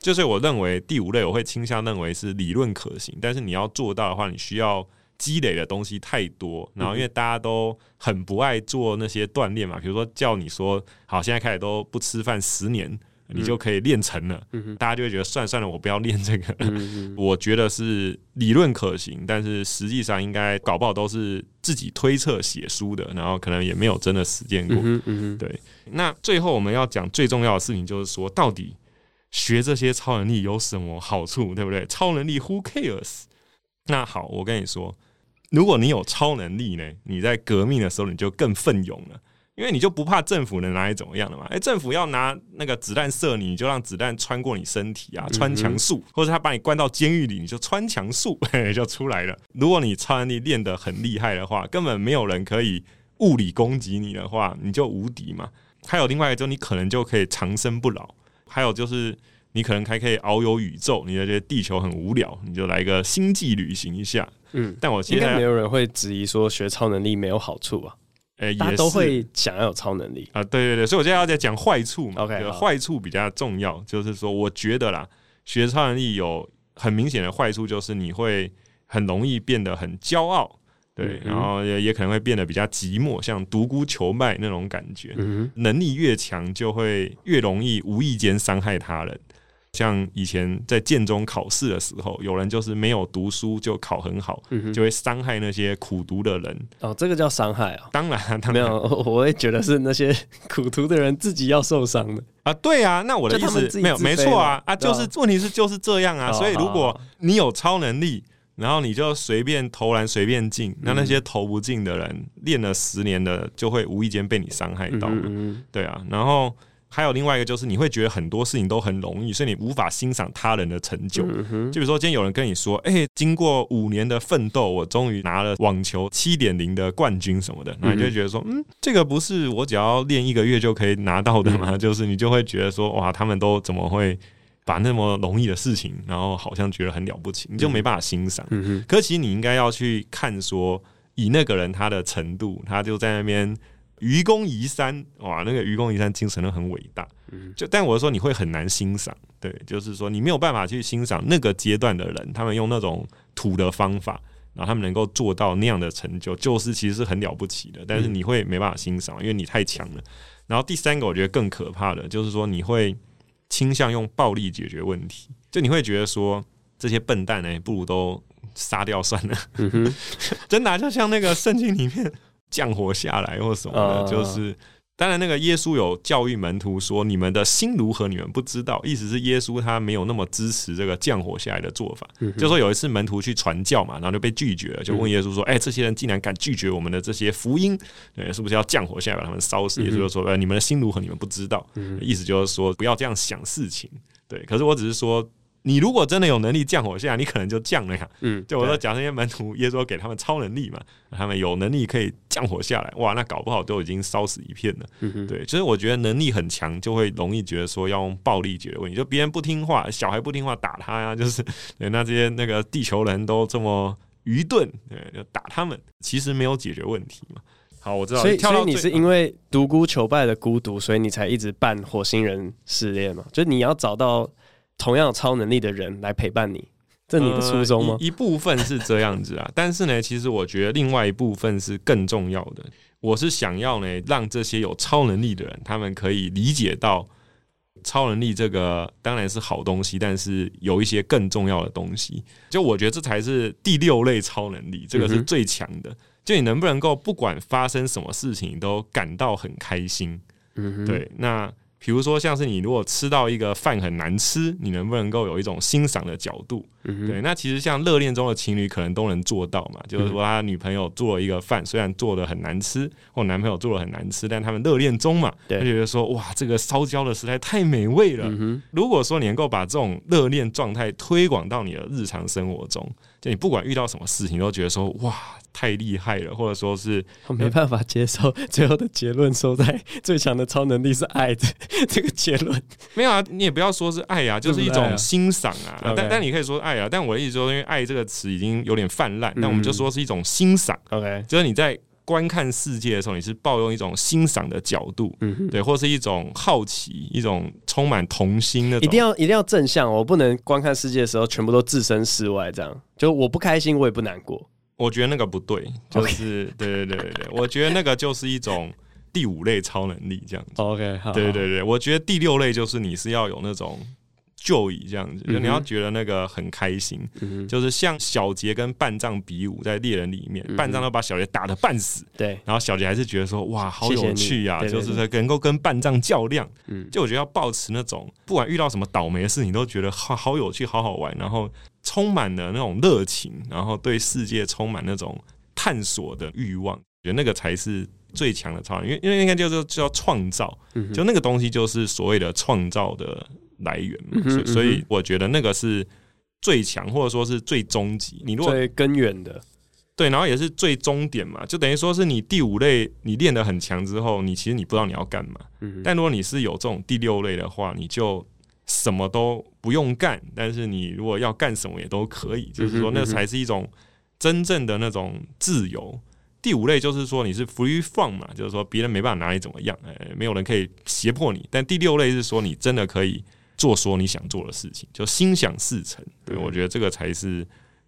就是我认为第五类，我会倾向认为是理论可行，但是你要做到的话，你需要。积累的东西太多，然后因为大家都很不爱做那些锻炼嘛，比如说叫你说好，现在开始都不吃饭十年，你就可以练成了。嗯、大家就会觉得算算了，我不要练这个。嗯、(laughs) 我觉得是理论可行，但是实际上应该搞不好都是自己推测写书的，然后可能也没有真的实践过。嗯嗯、对。那最后我们要讲最重要的事情，就是说到底学这些超能力有什么好处，对不对？超能力 Who cares？那好，我跟你说。如果你有超能力呢？你在革命的时候你就更奋勇了，因为你就不怕政府能拿你怎么样了嘛？哎，政府要拿那个子弹射你，你就让子弹穿过你身体啊，穿墙术，或者他把你关到监狱里，你就穿墙术 (laughs) 就出来了。如果你超能力练得很厉害的话，根本没有人可以物理攻击你的话，你就无敌嘛。还有另外一个，就你可能就可以长生不老。还有就是。你可能还可以遨游宇宙，你觉得地球很无聊，你就来一个星际旅行一下。嗯，但我现在应该没有人会质疑说学超能力没有好处啊。诶、欸，大家都会想要有超能力啊。对对对，所以我现在要在讲坏处嘛。OK，坏处比较重要，就是说，我觉得啦，学超能力有很明显的坏处，就是你会很容易变得很骄傲。对，然后也也可能会变得比较寂寞，像独孤求败那种感觉。嗯、能力越强，就会越容易无意间伤害他人。像以前在建中考试的时候，有人就是没有读书就考很好，嗯、就会伤害那些苦读的人。哦，这个叫伤害啊？当然，当然没有，我会觉得是那些苦读的人自己要受伤的啊。对啊，那我的意思没有，没错啊啊，就是问题是就是这样啊。所以如果你有超能力，然后你就随便投篮随便进，那那些投不进的人练了十年的就会无意间被你伤害到。嗯，对啊，然后。还有另外一个就是，你会觉得很多事情都很容易，所以你无法欣赏他人的成就。就比如说，今天有人跟你说：“哎，经过五年的奋斗，我终于拿了网球七点零的冠军什么的。”那你就会觉得说：“嗯，这个不是我只要练一个月就可以拿到的吗？” (laughs) 就是你就会觉得说：“哇，他们都怎么会把那么容易的事情，然后好像觉得很了不起，你就没办法欣赏。”嗯可其实你应该要去看说，以那个人他的程度，他就在那边。愚公移山，哇，那个愚公移山精神都很伟大。就但我说你会很难欣赏，对，就是说你没有办法去欣赏那个阶段的人，他们用那种土的方法，然后他们能够做到那样的成就，就是其实是很了不起的。但是你会没办法欣赏，因为你太强了。然后第三个我觉得更可怕的，就是说你会倾向用暴力解决问题，就你会觉得说这些笨蛋呢，不如都杀掉算了。(laughs) 真的啊，就像那个圣经里面。降火下来或什么的，就是当然那个耶稣有教育门徒说，你们的心如何，你们不知道，意思是耶稣他没有那么支持这个降火下来的做法。就说有一次门徒去传教嘛，然后就被拒绝了，就问耶稣说：“哎，这些人竟然敢拒绝我们的这些福音，对，是不是要降火下来把他们烧死？”耶稣就说：“呃，你们的心如何，你们不知道。”意思就是说不要这样想事情。对，可是我只是说。你如果真的有能力降火下来，你可能就降了呀。嗯，就我说，假设那些门徒耶稣给他们超能力嘛，他们有能力可以降火下来，哇，那搞不好都已经烧死一片了。嗯哼，对，其实我觉得能力很强，就会容易觉得说要用暴力解决问题，就别人不听话，小孩不听话打他呀，(laughs) 就是对，那这些那个地球人都这么愚钝，对，就打他们，其实没有解决问题嘛。好，我知道。所以，所以你是因为独孤求败的孤独，所以你才一直办火星人试炼嘛？就是你要找到。同样有超能力的人来陪伴你，这是你的初衷吗？呃、一,一部分是这样子啊，(laughs) 但是呢，其实我觉得另外一部分是更重要的。我是想要呢，让这些有超能力的人，他们可以理解到超能力这个当然是好东西，但是有一些更重要的东西。就我觉得这才是第六类超能力，这个是最强的。嗯、就你能不能够不管发生什么事情都感到很开心？嗯，对，那。比如说，像是你如果吃到一个饭很难吃，你能不能够有一种欣赏的角度？嗯、对，那其实像热恋中的情侣可能都能做到嘛。就是说，他女朋友做了一个饭，虽然做的很难吃，或男朋友做的很难吃，但他们热恋中嘛，对他觉得说，哇，这个烧焦的实在太美味了。嗯、如果说你能够把这种热恋状态推广到你的日常生活中，就你不管遇到什么事情，都觉得说，哇。太厉害了，或者说是我没办法接受最后的结论，收在最强的超能力是爱的这个结论。没有啊，你也不要说是爱啊，就是一种欣赏啊。啊但但你可以说爱啊，但我的意思说，因为爱这个词已经有点泛滥，那、嗯、我们就说是一种欣赏。OK，就是你在观看世界的时候，你是抱用一种欣赏的角度，嗯哼，对，或是一种好奇，一种充满童心的。一定要一定要正向，我不能观看世界的时候全部都置身事外，这样就我不开心，我也不难过。我觉得那个不对，就是 (laughs). 对对对对对，我觉得那个就是一种第五类超能力这样子。OK，好，对对对，我觉得第六类就是你是要有那种。就以这样子，就你要觉得那个很开心，嗯、就是像小杰跟半藏比武在猎人里面，嗯、半藏都把小杰打的半死，对，然后小杰还是觉得说哇，好有趣呀、啊，就是说能够跟半藏较量，嗯，就我觉得要保持那种，不管遇到什么倒霉的事情，都觉得好好有趣，好好玩，然后充满了那种热情，然后对世界充满那种探索的欲望，觉得那个才是最强的超人，因为因为应该就是叫创造，就那个东西就是所谓的创造的。来源嘛，所以所以我觉得那个是最强，或者说是最终极。你如果最根源的，对，然后也是最终点嘛，就等于说是你第五类你练得很强之后，你其实你不知道你要干嘛。但如果你是有这种第六类的话，你就什么都不用干，但是你如果要干什么也都可以，就是说那才是一种真正的那种自由。第五类就是说你是 free from 嘛，就是说别人没办法拿你怎么样，哎，没有人可以胁迫你。但第六类是说你真的可以。做说你想做的事情，就心想事成。对，我觉得这个才是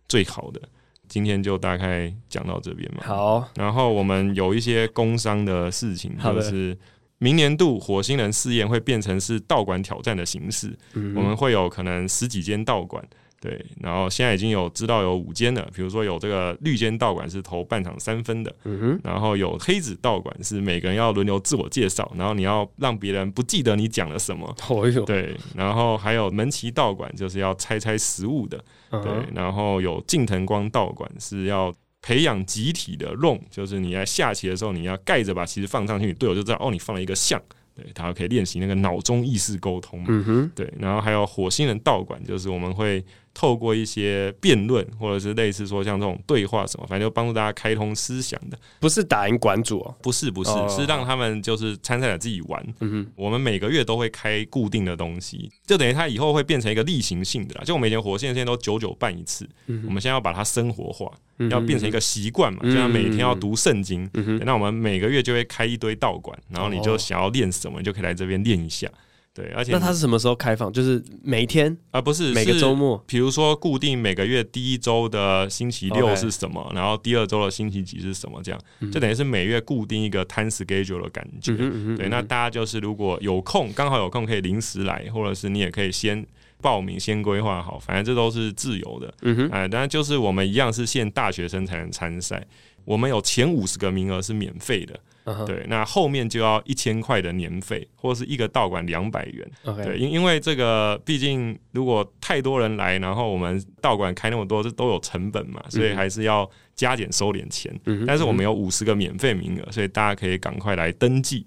最好的。今天就大概讲到这边嘛。好，然后我们有一些工商的事情，就是明年度火星人试验会变成是道馆挑战的形式，我们会有可能十几间道馆。对，然后现在已经有知道有五间了，比如说有这个绿间道馆是投半场三分的，嗯哼，然后有黑子道馆是每个人要轮流自我介绍，然后你要让别人不记得你讲了什么，哦哟，对，然后还有门旗道馆就是要猜猜食物的，对，然后有近藤光道馆是要培养集体的 ROM，就是你在下棋的时候你要盖着把棋子放上去，你队友就知道哦，你放了一个象。对，他可以练习那个脑中意识沟通嘛。嗯哼。对，然后还有火星人道馆，就是我们会透过一些辩论，或者是类似说像这种对话什么，反正就帮助大家开通思想的。不是打赢馆主哦，不是不是，是让他们就是参赛者自己玩。嗯哼。我们每个月都会开固定的东西，就等于它以后会变成一个例行性的啦。就我们以前火线现在都久久办一次，嗯我们现在要把它生活化，要变成一个习惯嘛，就像每天要读圣经。那我们每个月就会开一堆道馆，然后你就想要练什么，你就可以来这边练一下。对，而且那它是什么时候开放？就是每天啊，不是每个周末。比如说，固定每个月第一周的星期六是什么.然后第二周的星期几是什么，这样、嗯、就等于是每月固定一个 time schedule 的感觉。对，那大家就是如果有空，刚好有空可以临时来，或者是你也可以先报名、先规划好，反正这都是自由的。嗯哼，哎，当然就是我们一样是限大学生才能参赛，我们有前五十个名额是免费的。Uh huh. 对，那后面就要一千块的年费，或者是一个道馆两百元。对，因因为这个毕竟如果太多人来，然后我们道馆开那么多，这都有成本嘛，所以还是要加减收点钱。嗯，但是我们有五十个免费名额，所以大家可以赶快来登记。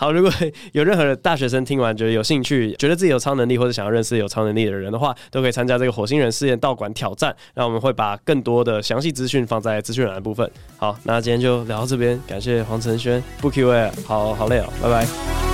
好，如果有任何的大学生听完觉得有兴趣，觉得自己有超能力或者想要认识有超能力的人的话，都可以参加这个火星人试验道馆挑战。那我们会把更多的详细资讯放在资讯栏的部分。好，那今天就聊到这边，感谢黄承轩，不 Q A，好好累哦，拜拜。